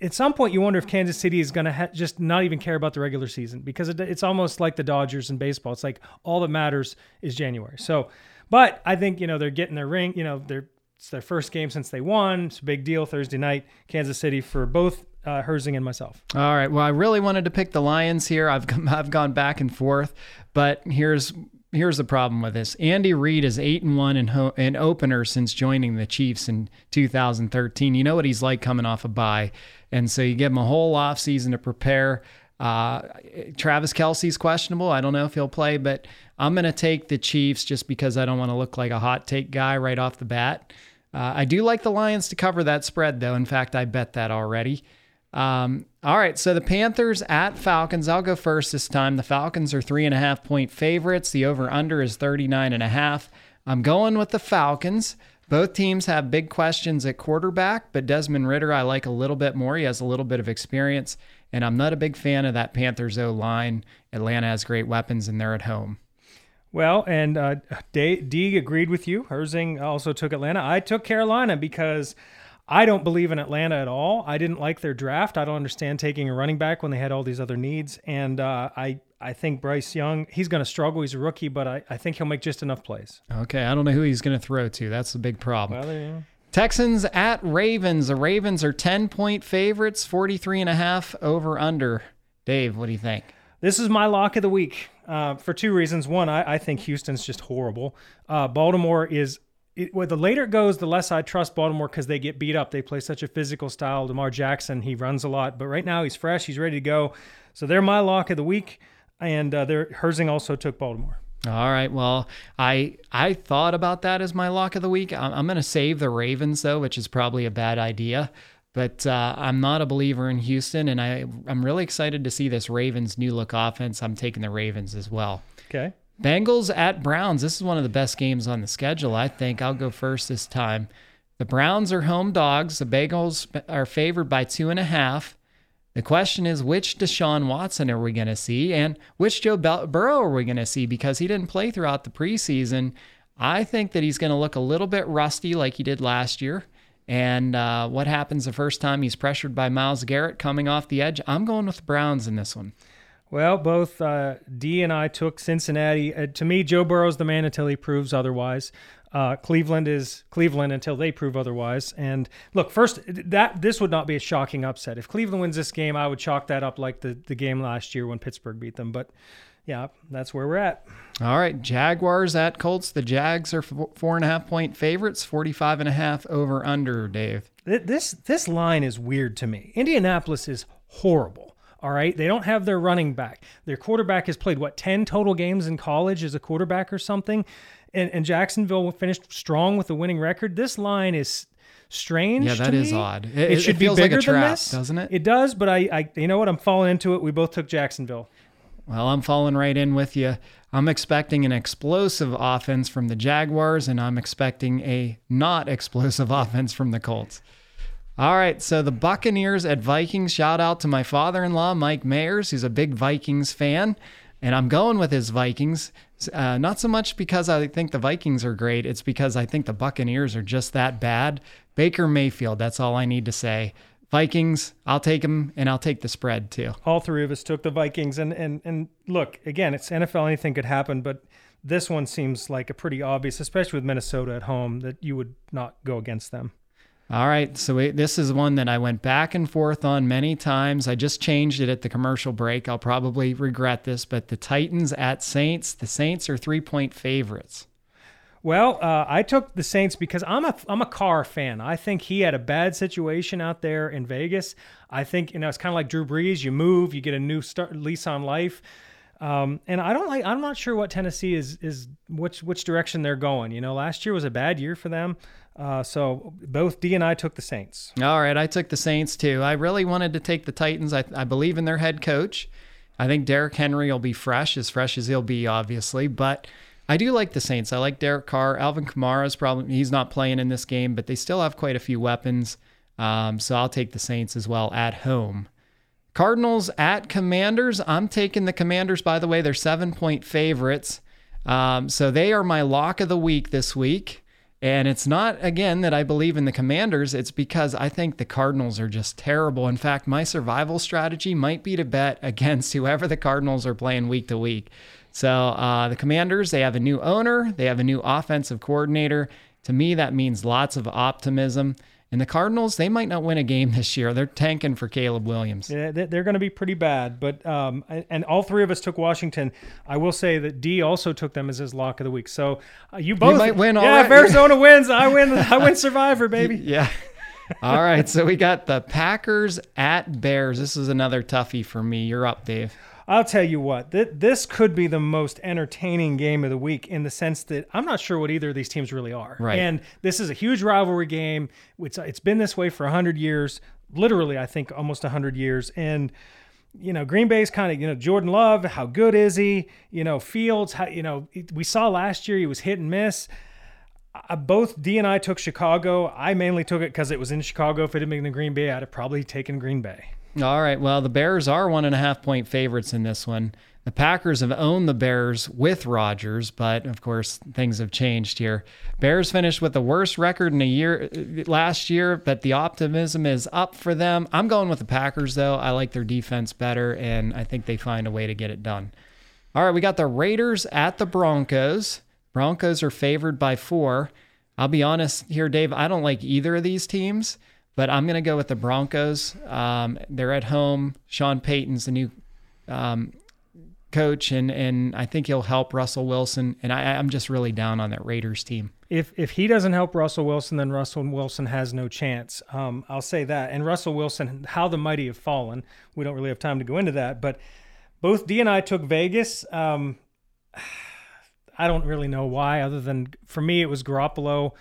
at some point you wonder if Kansas City is going to ha- just not even care about the regular season because it, it's almost like the Dodgers in baseball. It's like all that matters is January. So, but I think you know they're getting their ring. You know, they're it's their first game since they won. It's a big deal Thursday night, Kansas City for both uh, Herzing and myself. All right. Well, I really wanted to pick the Lions here. I've I've gone back and forth, but here's here's the problem with this. Andy Reid is eight and one in ho- in opener since joining the Chiefs in 2013. You know what he's like coming off a bye, and so you give him a whole off season to prepare. Uh, Travis Kelce's questionable. I don't know if he'll play, but I'm going to take the Chiefs just because I don't want to look like a hot take guy right off the bat. Uh, I do like the Lions to cover that spread, though. In fact, I bet that already. Um, all right, so the Panthers at Falcons. I'll go first this time. The Falcons are three and a half point favorites. The over under is 39 and a half. I'm going with the Falcons. Both teams have big questions at quarterback, but Desmond Ridder I like a little bit more. He has a little bit of experience, and I'm not a big fan of that Panthers O line. Atlanta has great weapons, and they're at home. Well, and uh, D, D agreed with you. Herzing also took Atlanta. I took Carolina because I don't believe in Atlanta at all. I didn't like their draft. I don't understand taking a running back when they had all these other needs. And uh, I, I think Bryce Young, he's going to struggle. He's a rookie, but I, I think he'll make just enough plays. Okay, I don't know who he's going to throw to. That's the big problem. Well, there you go. Texans at Ravens. The Ravens are 10 point favorites, 43 and a half over under. Dave, what do you think? This is my lock of the week uh, for two reasons. One, I, I think Houston's just horrible. Uh, Baltimore is, it, well, the later it goes, the less I trust Baltimore because they get beat up. They play such a physical style. Lamar Jackson, he runs a lot, but right now he's fresh. He's ready to go. So they're my lock of the week. And uh, they're, Herzing also took Baltimore. All right. Well, I I thought about that as my lock of the week. I'm, I'm going to save the Ravens though, which is probably a bad idea. But uh, I'm not a believer in Houston, and I I'm really excited to see this Ravens new look offense. I'm taking the Ravens as well. Okay. Bengals at Browns. This is one of the best games on the schedule. I think I'll go first this time. The Browns are home dogs. The Bengals are favored by two and a half. The question is, which Deshaun Watson are we going to see, and which Joe Burrow are we going to see? Because he didn't play throughout the preseason. I think that he's going to look a little bit rusty, like he did last year. And uh, what happens the first time he's pressured by Myles Garrett coming off the edge? I'm going with the Browns in this one. Well, both uh, D and I took Cincinnati. Uh, to me, Joe Burrow's the man until he proves otherwise. Uh, Cleveland is Cleveland until they prove otherwise. And look, first that this would not be a shocking upset. If Cleveland wins this game, I would chalk that up like the the game last year when Pittsburgh beat them. But yeah, that's where we're at. All right, Jaguars at Colts. The Jags are four and a half point favorites, 45 and a half over under, Dave. This this line is weird to me. Indianapolis is horrible. All right. They don't have their running back. Their quarterback has played, what, 10 total games in college as a quarterback or something? And, and Jacksonville finished strong with a winning record. This line is strange. Yeah, that is odd. It, It, it should feels be bigger like a trap, than this, doesn't it? It does, but I, I, you know what? I'm falling into it. We both took Jacksonville. Well, I'm falling right in with you. I'm expecting an explosive offense from the Jaguars, and I'm expecting a not explosive offense from the Colts. All right, so the Buccaneers at Vikings. Shout out to my father in law, Mike Mayers, who's a big Vikings fan. And I'm going with his Vikings. Uh, not so much because I think the Vikings are great, it's because I think the Buccaneers are just that bad. Baker Mayfield, that's all I need to say. Vikings, I'll take them, and I'll take the spread too. All three of us took the Vikings. And, and, and look, again, it's NFL, anything could happen, but this one seems like a pretty obvious, especially with Minnesota at home, that you would not go against them. All right, so this is one that I went back and forth on many times. I just changed it at the commercial break. I'll probably regret this, but the Titans at Saints. The Saints are three point favorites. Well, uh, I took the Saints because I'm a I'm a Carr fan. I think he had a bad situation out there in Vegas. I think you know it's kind of like Drew Brees. You move, you get a new start, lease on life. Um, and I don't like. I'm not sure what Tennessee is is which which direction they're going. You know, last year was a bad year for them. Uh, so both D and I took the Saints. All right, I took the Saints too. I really wanted to take the Titans. I, I believe in their head coach. I think Derrick Henry will be fresh, as fresh as he'll be, obviously. But I do like the Saints. I like Derek Carr. Alvin Kamara is probably he's not playing in this game, but they still have quite a few weapons. Um, so I'll take the Saints as well at home. Cardinals at Commanders. I'm taking the Commanders. By the way, they're seven point favorites. Um, so they are my lock of the week this week. And it's not, again, that I believe in the commanders. It's because I think the Cardinals are just terrible. In fact, my survival strategy might be to bet against whoever the Cardinals are playing week to week. So uh, the commanders, they have a new owner, they have a new offensive coordinator. To me, that means lots of optimism. And the Cardinals, they might not win a game this year. They're tanking for Caleb Williams. Yeah, they're going to be pretty bad. But um, and all three of us took Washington. I will say that D also took them as his lock of the week. So uh, you both you might win. Yeah, right. if Arizona wins, I win. I win Survivor, baby. yeah. All right. So we got the Packers at Bears. This is another toughie for me. You're up, Dave. I'll tell you what, th- this could be the most entertaining game of the week in the sense that I'm not sure what either of these teams really are. Right. And this is a huge rivalry game. It's, it's been this way for 100 years, literally, I think almost 100 years. And, you know, Green Bay's kind of, you know, Jordan Love, how good is he? You know, Fields, how, you know, we saw last year he was hit and miss. Uh, both D and I took Chicago. I mainly took it because it was in Chicago. If it had been in Green Bay, I'd have probably taken Green Bay. All right. Well, the Bears are one and a half point favorites in this one. The Packers have owned the Bears with Rodgers, but of course things have changed here. Bears finished with the worst record in a year last year, but the optimism is up for them. I'm going with the Packers though. I like their defense better, and I think they find a way to get it done. All right, we got the Raiders at the Broncos. Broncos are favored by four. I'll be honest here, Dave. I don't like either of these teams. But I'm going to go with the Broncos. Um, they're at home. Sean Payton's the new um, coach, and and I think he'll help Russell Wilson. And I, I'm just really down on that Raiders team. If if he doesn't help Russell Wilson, then Russell Wilson has no chance. Um, I'll say that. And Russell Wilson, how the mighty have fallen. We don't really have time to go into that, but both D and I took Vegas. Um, I don't really know why, other than for me it was Garoppolo.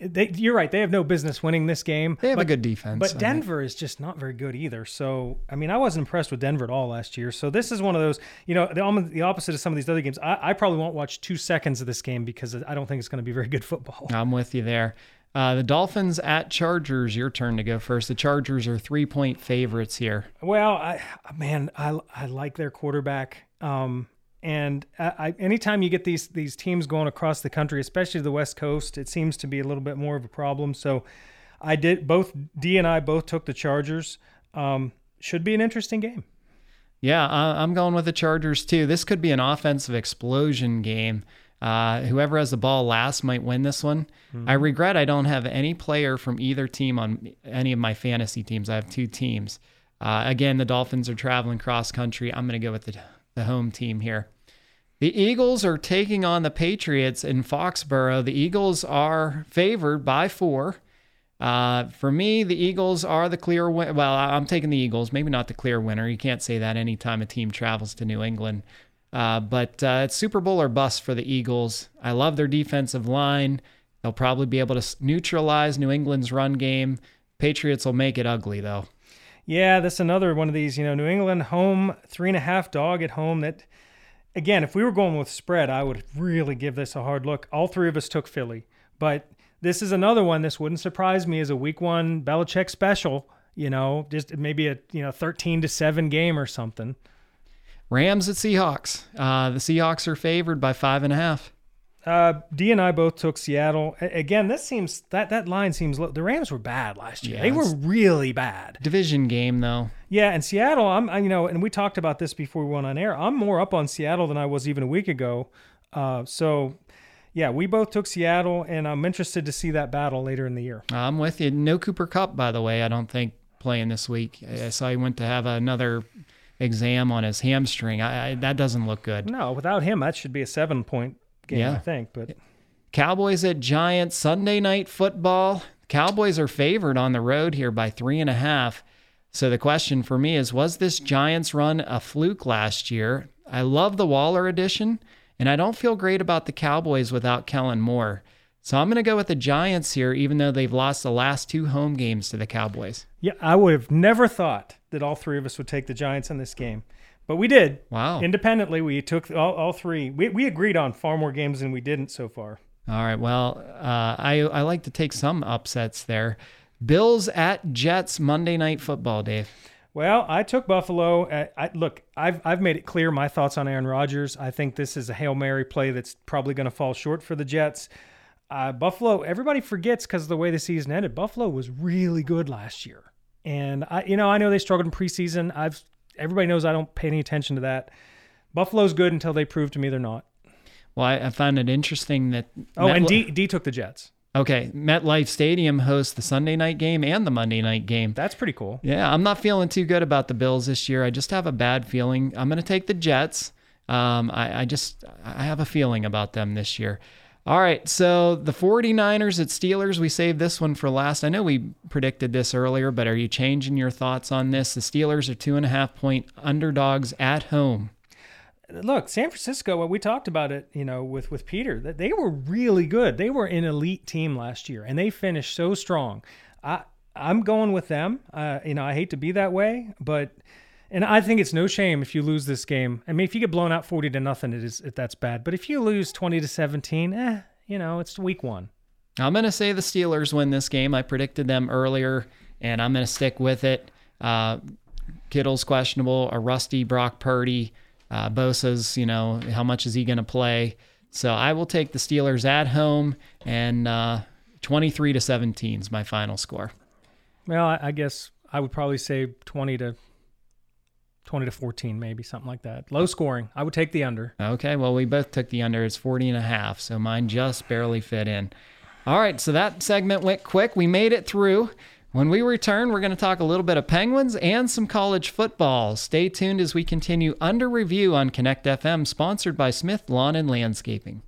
They, you're right. They have no business winning this game. They have but, a good defense. But Denver is just not very good either. So, I mean, I wasn't impressed with Denver at all last year. So, this is one of those, you know, the, the opposite of some of these other games. I, I probably won't watch two seconds of this game because I don't think it's going to be very good football. I'm with you there. Uh, the Dolphins at Chargers. Your turn to go first. The Chargers are three point favorites here. Well, I, man, I, I like their quarterback. Um, and I, anytime you get these these teams going across the country, especially the West Coast, it seems to be a little bit more of a problem. So, I did both D and I both took the Chargers. Um, should be an interesting game. Yeah, I'm going with the Chargers too. This could be an offensive explosion game. Uh, whoever has the ball last might win this one. Mm-hmm. I regret I don't have any player from either team on any of my fantasy teams. I have two teams. Uh, again, the Dolphins are traveling cross country. I'm going to go with the the home team here. The Eagles are taking on the Patriots in Foxborough. The Eagles are favored by four. Uh, for me, the Eagles are the clear win- Well, I'm taking the Eagles. Maybe not the clear winner. You can't say that anytime a team travels to New England. Uh, but uh, it's Super Bowl or bust for the Eagles. I love their defensive line. They'll probably be able to neutralize New England's run game. Patriots will make it ugly, though. Yeah, that's another one of these. You know, New England home three and a half dog at home. That again, if we were going with spread, I would really give this a hard look. All three of us took Philly, but this is another one. This wouldn't surprise me as a Week One Belichick special. You know, just maybe a you know thirteen to seven game or something. Rams at Seahawks. Uh, the Seahawks are favored by five and a half. Uh, D and I both took Seattle. Again, this seems that that line seems low. The Rams were bad last year. Yeah, they were really bad. Division game though. Yeah, and Seattle. I'm I, you know, and we talked about this before we went on air. I'm more up on Seattle than I was even a week ago. Uh, so yeah, we both took Seattle, and I'm interested to see that battle later in the year. I'm with you. No Cooper Kupp, by the way. I don't think playing this week. I saw he went to have another exam on his hamstring. I, I, that doesn't look good. No, without him, that should be a seven point game, yeah. I think. But Cowboys at Giants Sunday night football. Cowboys are favored on the road here by three and a half. So the question for me is, was this Giants run a fluke last year? I love the Waller edition, and I don't feel great about the Cowboys without Kellen Moore. So I'm going to go with the Giants here, even though they've lost the last two home games to the Cowboys. Yeah, I would have never thought that all three of us would take the Giants in this game. But we did. Wow. Independently, we took all, all three. We, we agreed on far more games than we didn't so far. All right. Well, uh, I I like to take some upsets there. Bills at Jets Monday Night Football, Dave. Well, I took Buffalo. Uh, I, look, I've I've made it clear my thoughts on Aaron Rodgers. I think this is a hail mary play that's probably going to fall short for the Jets. Uh, Buffalo, everybody forgets because of the way the season ended. Buffalo was really good last year, and I, you know, I know they struggled in preseason. I've everybody knows I don't pay any attention to that. Buffalo's good until they prove to me they're not. Well, I, I found it interesting that. Oh, Met- and D, D took the Jets. Okay, MetLife Stadium hosts the Sunday night game and the Monday night game. That's pretty cool. Yeah, I'm not feeling too good about the Bills this year. I just have a bad feeling. I'm going to take the Jets. Um, I, I just I have a feeling about them this year. All right, so the 49ers at Steelers, we saved this one for last. I know we predicted this earlier, but are you changing your thoughts on this? The Steelers are two and a half point underdogs at home look, San Francisco. We talked about it, you know, with with Peter. That they were really good. They were an elite team last year, and they finished so strong. I I'm going with them. Uh, you know, I hate to be that way, but and I think it's no shame if you lose this game. I mean, if you get blown out forty to nothing, it is that's bad. But if you lose twenty to seventeen, eh, you know, it's week one. I'm going to say the Steelers win this game. I predicted them earlier, and I'm going to stick with it. Uh, Kittle's questionable. A rusty Brock Purdy. Uh, Bosa's, you know, how much is he going to play? So I will take the Steelers at home, and uh, 23 to 17 is my final score. Well, I, I guess I would probably say 20 to 20 to 14 maybe something like that low scoring i would take the under okay well we both took the under it's 40 and a half so mine just barely fit in all right so that segment went quick we made it through when we return, we're going to talk a little bit of Penguins and some college football. Stay tuned as we continue under review on Connect FM, sponsored by Smith Lawn and Landscaping.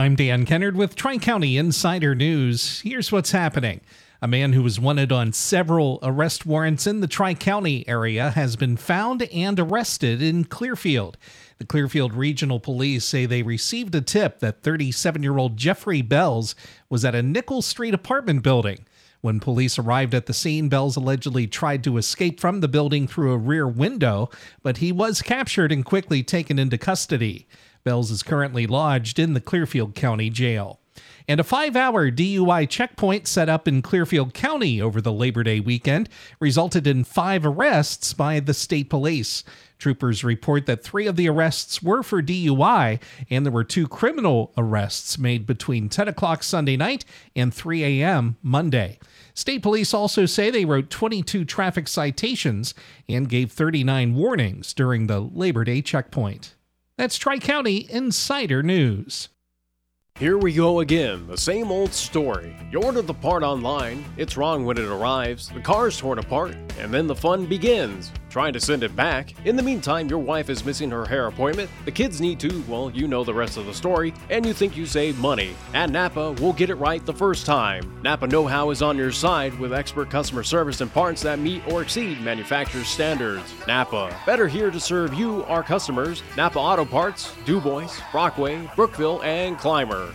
I'm Dan Kennard with Tri County Insider News. Here's what's happening. A man who was wanted on several arrest warrants in the Tri County area has been found and arrested in Clearfield. The Clearfield Regional Police say they received a tip that 37 year old Jeffrey Bells was at a Nickel Street apartment building. When police arrived at the scene, Bells allegedly tried to escape from the building through a rear window, but he was captured and quickly taken into custody. Bells is currently lodged in the Clearfield County Jail. And a five hour DUI checkpoint set up in Clearfield County over the Labor Day weekend resulted in five arrests by the state police. Troopers report that three of the arrests were for DUI, and there were two criminal arrests made between 10 o'clock Sunday night and 3 a.m. Monday. State police also say they wrote 22 traffic citations and gave 39 warnings during the Labor Day checkpoint. That's Tri County Insider News. Here we go again, the same old story. You order the part online, it's wrong when it arrives, the car's torn apart, and then the fun begins. Trying to send it back. In the meantime, your wife is missing her hair appointment, the kids need to, well, you know the rest of the story, and you think you save money. At Napa, we'll get it right the first time. Napa Know How is on your side with expert customer service and parts that meet or exceed manufacturer's standards. Napa, better here to serve you, our customers. Napa Auto Parts, DuBois, Brockway, Brookville, and Clymer.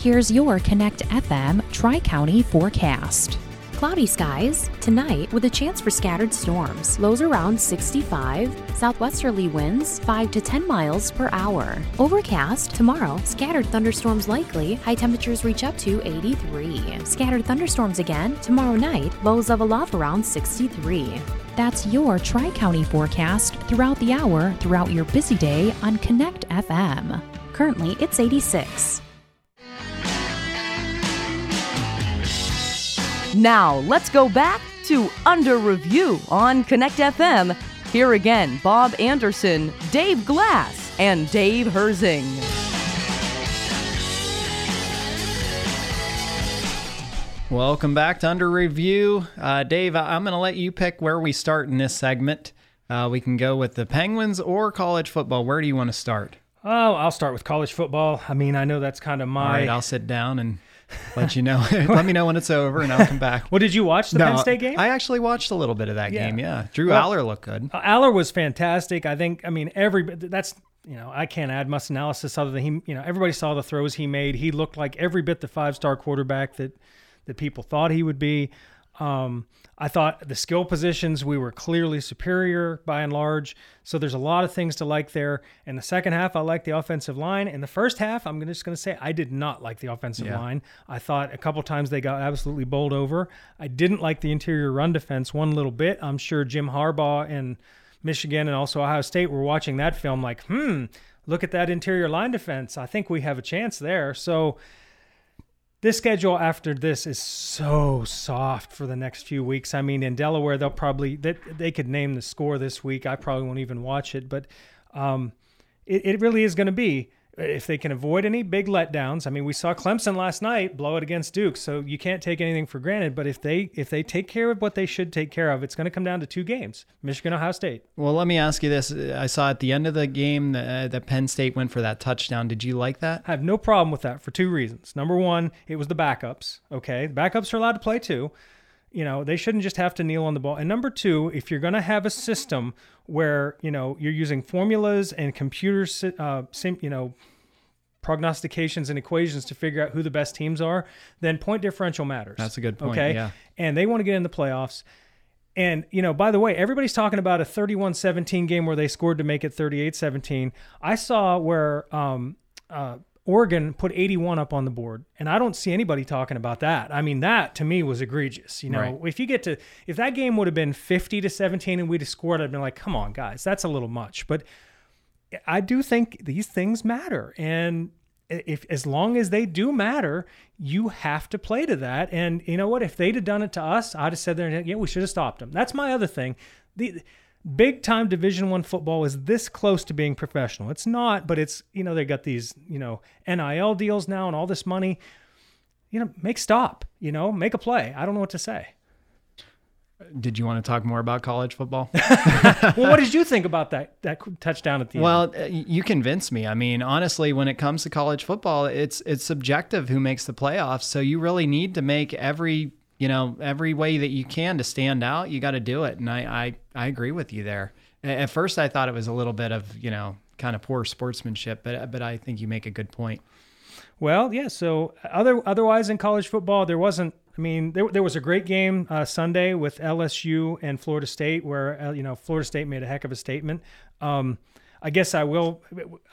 Here's your Connect FM Tri County forecast. Cloudy skies tonight with a chance for scattered storms. Lows around 65. Southwesterly winds 5 to 10 miles per hour. Overcast tomorrow. Scattered thunderstorms likely. High temperatures reach up to 83. Scattered thunderstorms again tomorrow night. Lows level off around 63. That's your Tri County forecast throughout the hour throughout your busy day on Connect FM. Currently, it's 86. Now, let's go back to Under Review on Connect FM. Here again, Bob Anderson, Dave Glass, and Dave Herzing. Welcome back to Under Review. Uh, Dave, I'm going to let you pick where we start in this segment. Uh, we can go with the Penguins or college football. Where do you want to start? Oh, I'll start with college football. I mean, I know that's kind of my. All right, I'll sit down and let you know. Let me know when it's over, and I'll come back. well, did you watch the no, Penn State game? I actually watched a little bit of that yeah. game. Yeah, Drew well, Allar looked good. Allar was fantastic. I think. I mean, every that's you know I can't add much analysis other than he. You know, everybody saw the throws he made. He looked like every bit the five star quarterback that that people thought he would be. Um, I thought the skill positions we were clearly superior by and large. So there's a lot of things to like there. In the second half, I like the offensive line. In the first half, I'm just going to say I did not like the offensive Yeah. line. I thought a couple times they got absolutely bowled over. I didn't like the interior run defense one little bit. I'm sure Jim Harbaugh and Michigan and also Ohio State were watching that film like, hmm, look at that interior line defense. I think we have a chance there. So this schedule after this is so soft for the next few weeks. I mean, in Delaware, they'll probably they, they could name the score this week. I probably won't even watch it, but um, it, it really is going to be if they can avoid any big letdowns. I mean, we saw Clemson last night blow it against Duke, so you can't take anything for granted. But if they if they take care of what they should take care of, it's going to come down to two games: Michigan, Ohio State. Well, let me ask you this. I saw at the end of the game that, uh, that Penn State went for that touchdown. Did you like that? I have no problem with that for two reasons. Number one, it was the backups. Okay, the backups are allowed to play too. You know, they shouldn't just have to kneel on the ball. And number two, if you're going to have a system where you know you're using formulas and computer, uh, sim, you know, prognostications and equations to figure out who the best teams are, then point differential matters. That's a good point, Okay, yeah. and they want to get in the playoffs. And, you know, by the way, everybody's talking about a 31 17 game where they scored to make it 38 17. I saw where um, uh, Oregon put 81 up on the board, and I don't see anybody talking about that. I mean, that to me was egregious. You know, Right. if you get to, if that game would have been 50 to 17 and we'd have scored, I'd been like, come on, guys, that's a little much. But I do think these things matter. And if as long as they do matter, you have to play to that. And you know what? If they'd have done it to us, I'd have said there, yeah, we should have stopped them. That's my other thing. The big time Division One football is this close to being professional. It's not, but it's you know they got these you know NIL deals now and all this money. You know, make stop. You know, make a play. I don't know what to say. Did you want to talk more about college football? well, what did you think about that that touchdown at the end? Well, uh, you convinced me. I mean, honestly, when it comes to college football, it's it's subjective who makes the playoffs. So you really need to make every you know every way that you can to stand out. You got to do it, and I, I I agree with you there. At first, I thought it was a little bit of you know kind of poor sportsmanship, but but I think you make a good point. Well, yeah. So other otherwise in college football, there wasn't. I mean, there, there was a great game uh, Sunday with LSU and Florida State, where uh, you know Florida State made a heck of a statement. Um, I guess I will.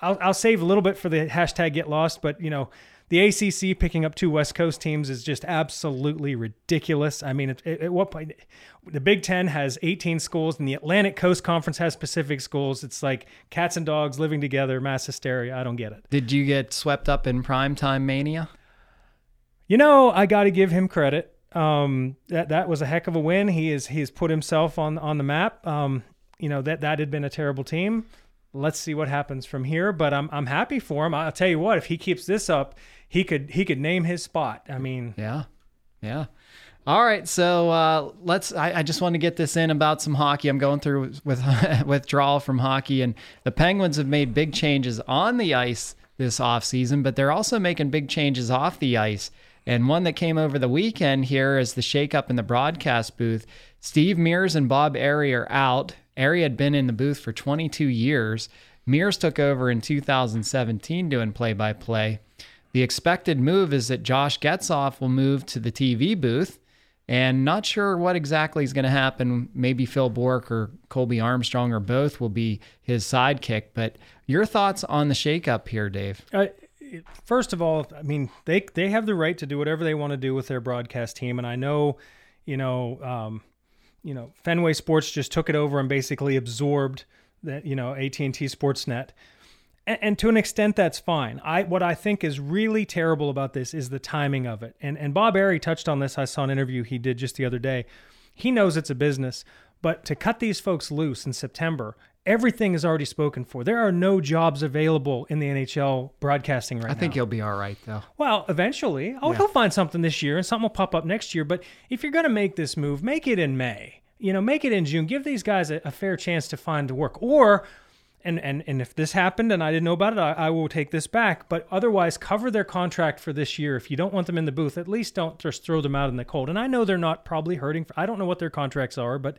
I'll, I'll save a little bit for the hashtag get lost, but you know. The ACC picking up two West Coast teams is just absolutely ridiculous. I mean, at, at what point? The Big Ten has 18 schools, and the Atlantic Coast Conference has Pacific schools. It's like cats and dogs living together, mass hysteria. I don't get it. Did you get swept up in primetime mania? You know, I got to give him credit. Um, that that was a heck of a win. He is he's put himself on on the map. Um, you know that that had been a terrible team. Let's see what happens from here. But I'm I'm happy for him. I'll tell you what, if he keeps this up, he could he could name his spot. I mean, Yeah. Yeah. All right, so uh, let's. I, I just want to get this in about some hockey. I'm going through with withdrawal from hockey, and the Penguins have made big changes on the ice this offseason, but they're also making big changes off the ice. And one that came over the weekend here is the shakeup in the broadcast booth. Steve Mears and Bob Errey are out. Errey had been in the booth for 22 years. Mears took over in 2017 doing play by play. The expected move is that Josh Getzoff will move to the TV booth, and not sure what exactly is going to happen. Maybe Phil Bourque or Colby Armstrong or both will be his sidekick. But your thoughts on the shakeup here, Dave? Uh, first of all, I mean they they have the right to do whatever they want to do with their broadcast team, and I know, you know, um, you know, Fenway Sports just took it over and basically absorbed that you know AT and T Sportsnet, and, and to an extent that's fine. I what I think is really terrible about this is the timing of it, and and Bob Errey touched on this. I saw an interview he did just the other day. He knows it's a business, but to cut these folks loose in September. Everything is already spoken for. There are no jobs available in the NHL broadcasting right now. I now. think he'll be all right, though. Well, eventually. Oh, he'll find something this year and something will pop up next year. But if you're going to make this move, make it in May. You know, make it in June. Give these guys a, a fair chance to find work. Or, and, and, and if this happened and I didn't know about it, I, I will take this back. But otherwise, cover their contract for this year. If you don't want them in the booth, at least don't just throw them out in the cold. And I know they're not probably hurting. For, I don't know what their contracts are, but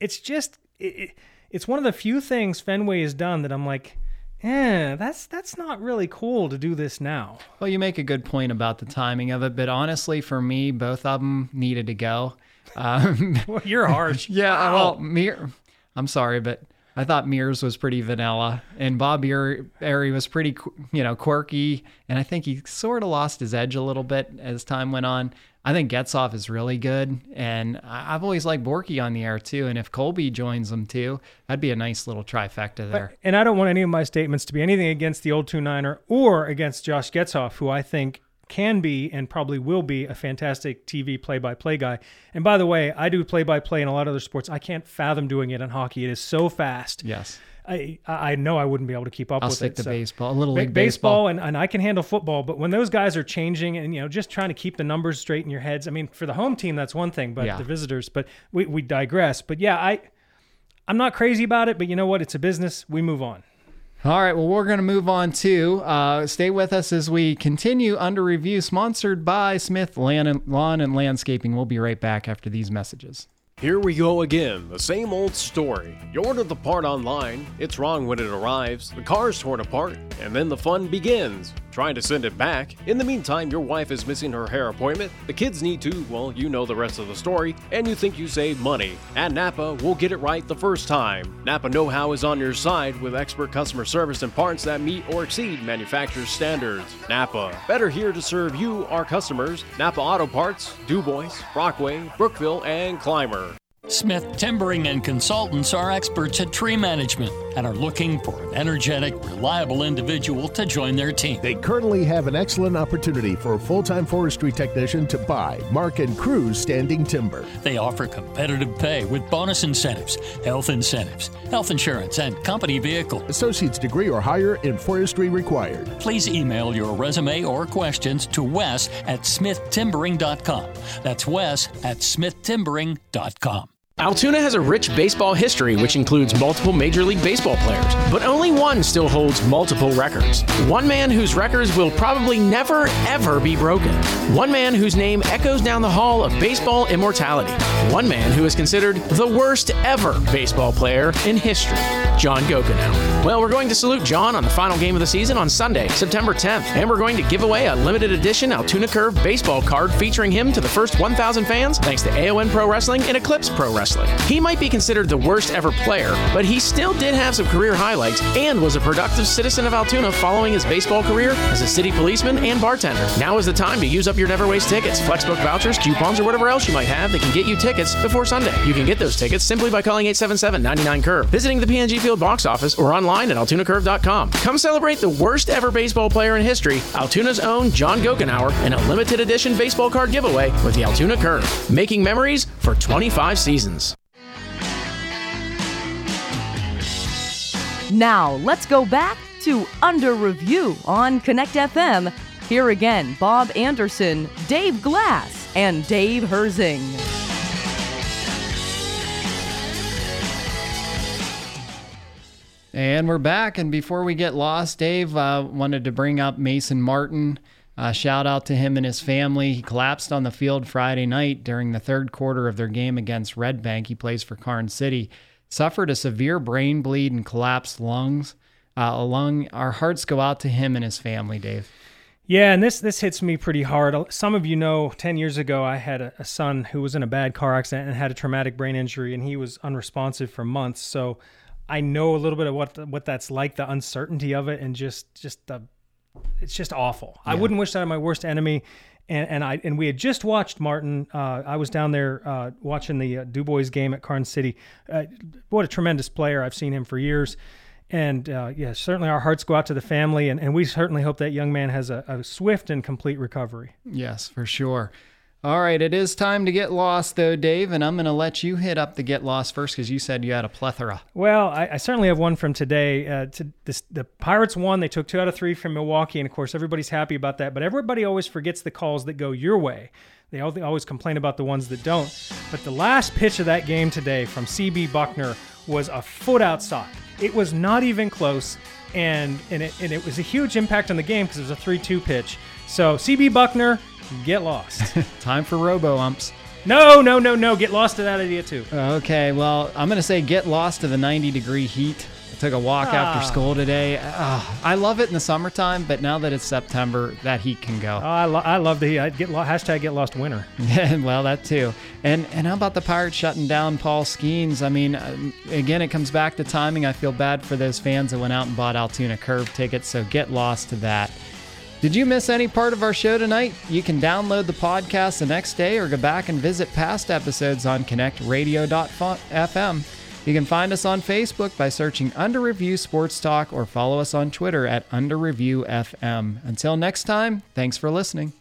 it's just. It, it, it's one of the few things Fenway has done that I'm like, eh, that's that's not really cool to do this now. Well, you make a good point about the timing of it, but honestly, for me, both of them needed to go. Um, well, you're harsh. yeah, Wow. well, Mir, I'm sorry, but I thought Mears was pretty vanilla, and Bob Errey was pretty, you know, quirky, and I think he sort of lost his edge a little bit as time went on. I think Getzoff is really good, and I've always liked Borky on the air too. And if Colby joins them too, that'd be a nice little trifecta there. And I don't want any of my statements to be anything against the old two niner or against Josh Getzoff, who I think can be and probably will be a fantastic TV play-by-play guy. And by the way, I do play-by-play in a lot of other sports. I can't fathom doing it in hockey. It is so fast. Yes. I I know I wouldn't be able to keep up I'll with stick it. to so- baseball, a little league baseball, baseball. and, and I can handle football, but when those guys are changing and you know just trying to keep the numbers straight in your heads, I mean, for the home team that's one thing, but Yeah. the visitors. But we we digress. But yeah, I I'm not crazy about it, but you know what? It's a business. We move on. All right, well, we're going to move on to uh, stay with us as we continue under review, sponsored by Smith Lawn and, Lawn and Landscaping. We'll be right back after these messages. Here we go again, the same old story. You order the part online, it's wrong when it arrives, the car's torn apart, and then the fun begins. Trying to send it back. In the meantime, your wife is missing her hair appointment, the kids need to, well, you know the rest of the story, and you think you save money. At Napa, we'll get it right the first time. Napa Know How is on your side with expert customer service and parts that meet or exceed manufacturer's standards. Napa, better here to serve you, our customers. Napa Auto Parts, DuBois, Brockway, Brookville, and Clymer. Smith Timbering and Consultants are experts at tree management and are looking for an energetic, reliable individual to join their team. They currently have an excellent opportunity for a full time forestry technician to buy, mark, and cruise standing timber. They offer competitive pay with bonus incentives, health incentives, health insurance, and company vehicle. Associate's degree or higher in forestry required. Please email your resume or questions to Wes at smithtimbering.com. That's Wes at smithtimbering.com. Altoona has a rich baseball history which includes multiple Major League Baseball players, but only one still holds multiple records. One man whose records will probably never, ever be broken. One man whose name echoes down the hall of baseball immortality. One man who is considered the worst ever baseball player in history, John Gochnaur. Well, we're going to salute John on the final game of the season on Sunday, September 10th, and we're going to give away a limited edition Altoona Curve baseball card featuring him to the first 1,000 fans thanks to AON Pro Wrestling and Eclipse Pro Wrestling. He might be considered the worst ever player, but he still did have some career highlights and was a productive citizen of Altoona following his baseball career as a city policeman and bartender. Now is the time to use up your never waste tickets, Flexbook vouchers, coupons, or whatever else you might have that can get you tickets before Sunday. You can get those tickets simply by calling 877-99-CURVE, visiting the PNG Field box office, or online at altoonacurve.com. Come celebrate the worst ever baseball player in history, Altoona's own John Gochnaur, in a limited edition baseball card giveaway with the Altoona Curve, making memories for 25 seasons. Now, let's go back to Under Review on Connect FM. Here again, Bob Anderson, Dave Glass, and Dave Herzing. And we're back. And before we get lost, Dave uh, wanted to bring up Mason Martin. Uh, shout out to him and his family. He collapsed on the field Friday night during the third quarter of their game against Red Bank. He plays for Karns City. Suffered a severe brain bleed and collapsed lungs. Uh, lung, our hearts go out to him and his family, Dave. Yeah, and this this hits me pretty hard. Some of you know, ten years ago, I had a, a son who was in a bad car accident and had a traumatic brain injury, and he was unresponsive for months. So I know a little bit of what what that's like, the uncertainty of it, and just just the it's just awful. I wouldn't wish that on my worst enemy. And, and I and we had just watched Martin. Uh, I was down there uh, watching the uh, Dubois game at Karns City. Uh, what a tremendous player! I've seen him for years. And uh, yeah, certainly our hearts go out to the family, and, and we certainly hope that young man has a, a swift and complete recovery. Yes, for sure. All right, it is time to get lost, though, Dave, and I'm going to let you hit up the get lost first because you said you had a plethora. Well, I, I certainly have one from today. Uh, to this, the Pirates won. They took two out of three from Milwaukee, and of course, everybody's happy about that. But everybody always forgets the calls that go your way. They always complain about the ones that don't. But the last pitch of that game today from CB Bucknor was a foot outside. It was not even close, and and it, and it was a huge impact on the game because it was a 3-2 pitch. So CB Bucknor, get lost. Time for robo umps. no, no, no, no. Get lost to that idea too. Okay, well, I'm going to say get lost to the 90 degree heat. I took a walk Ah. after school today. Oh, I love it in the summertime, but now that it's September, that heat can go. Oh, I, lo- I love the heat. I get lo- hashtag get lost winter. Yeah, well, that too. And and how about the Pirates shutting down Paul Skenes? I mean, um, again, it comes back to timing. I feel bad for those fans that went out and bought Altoona Curve tickets, so get lost to that. Did you miss any part of our show tonight? You can download the podcast the next day or go back and visit past episodes on connectradio.fm. You can find us on Facebook by searching Under Review Sports Talk or follow us on Twitter at Under Review FM. Until next time, thanks for listening.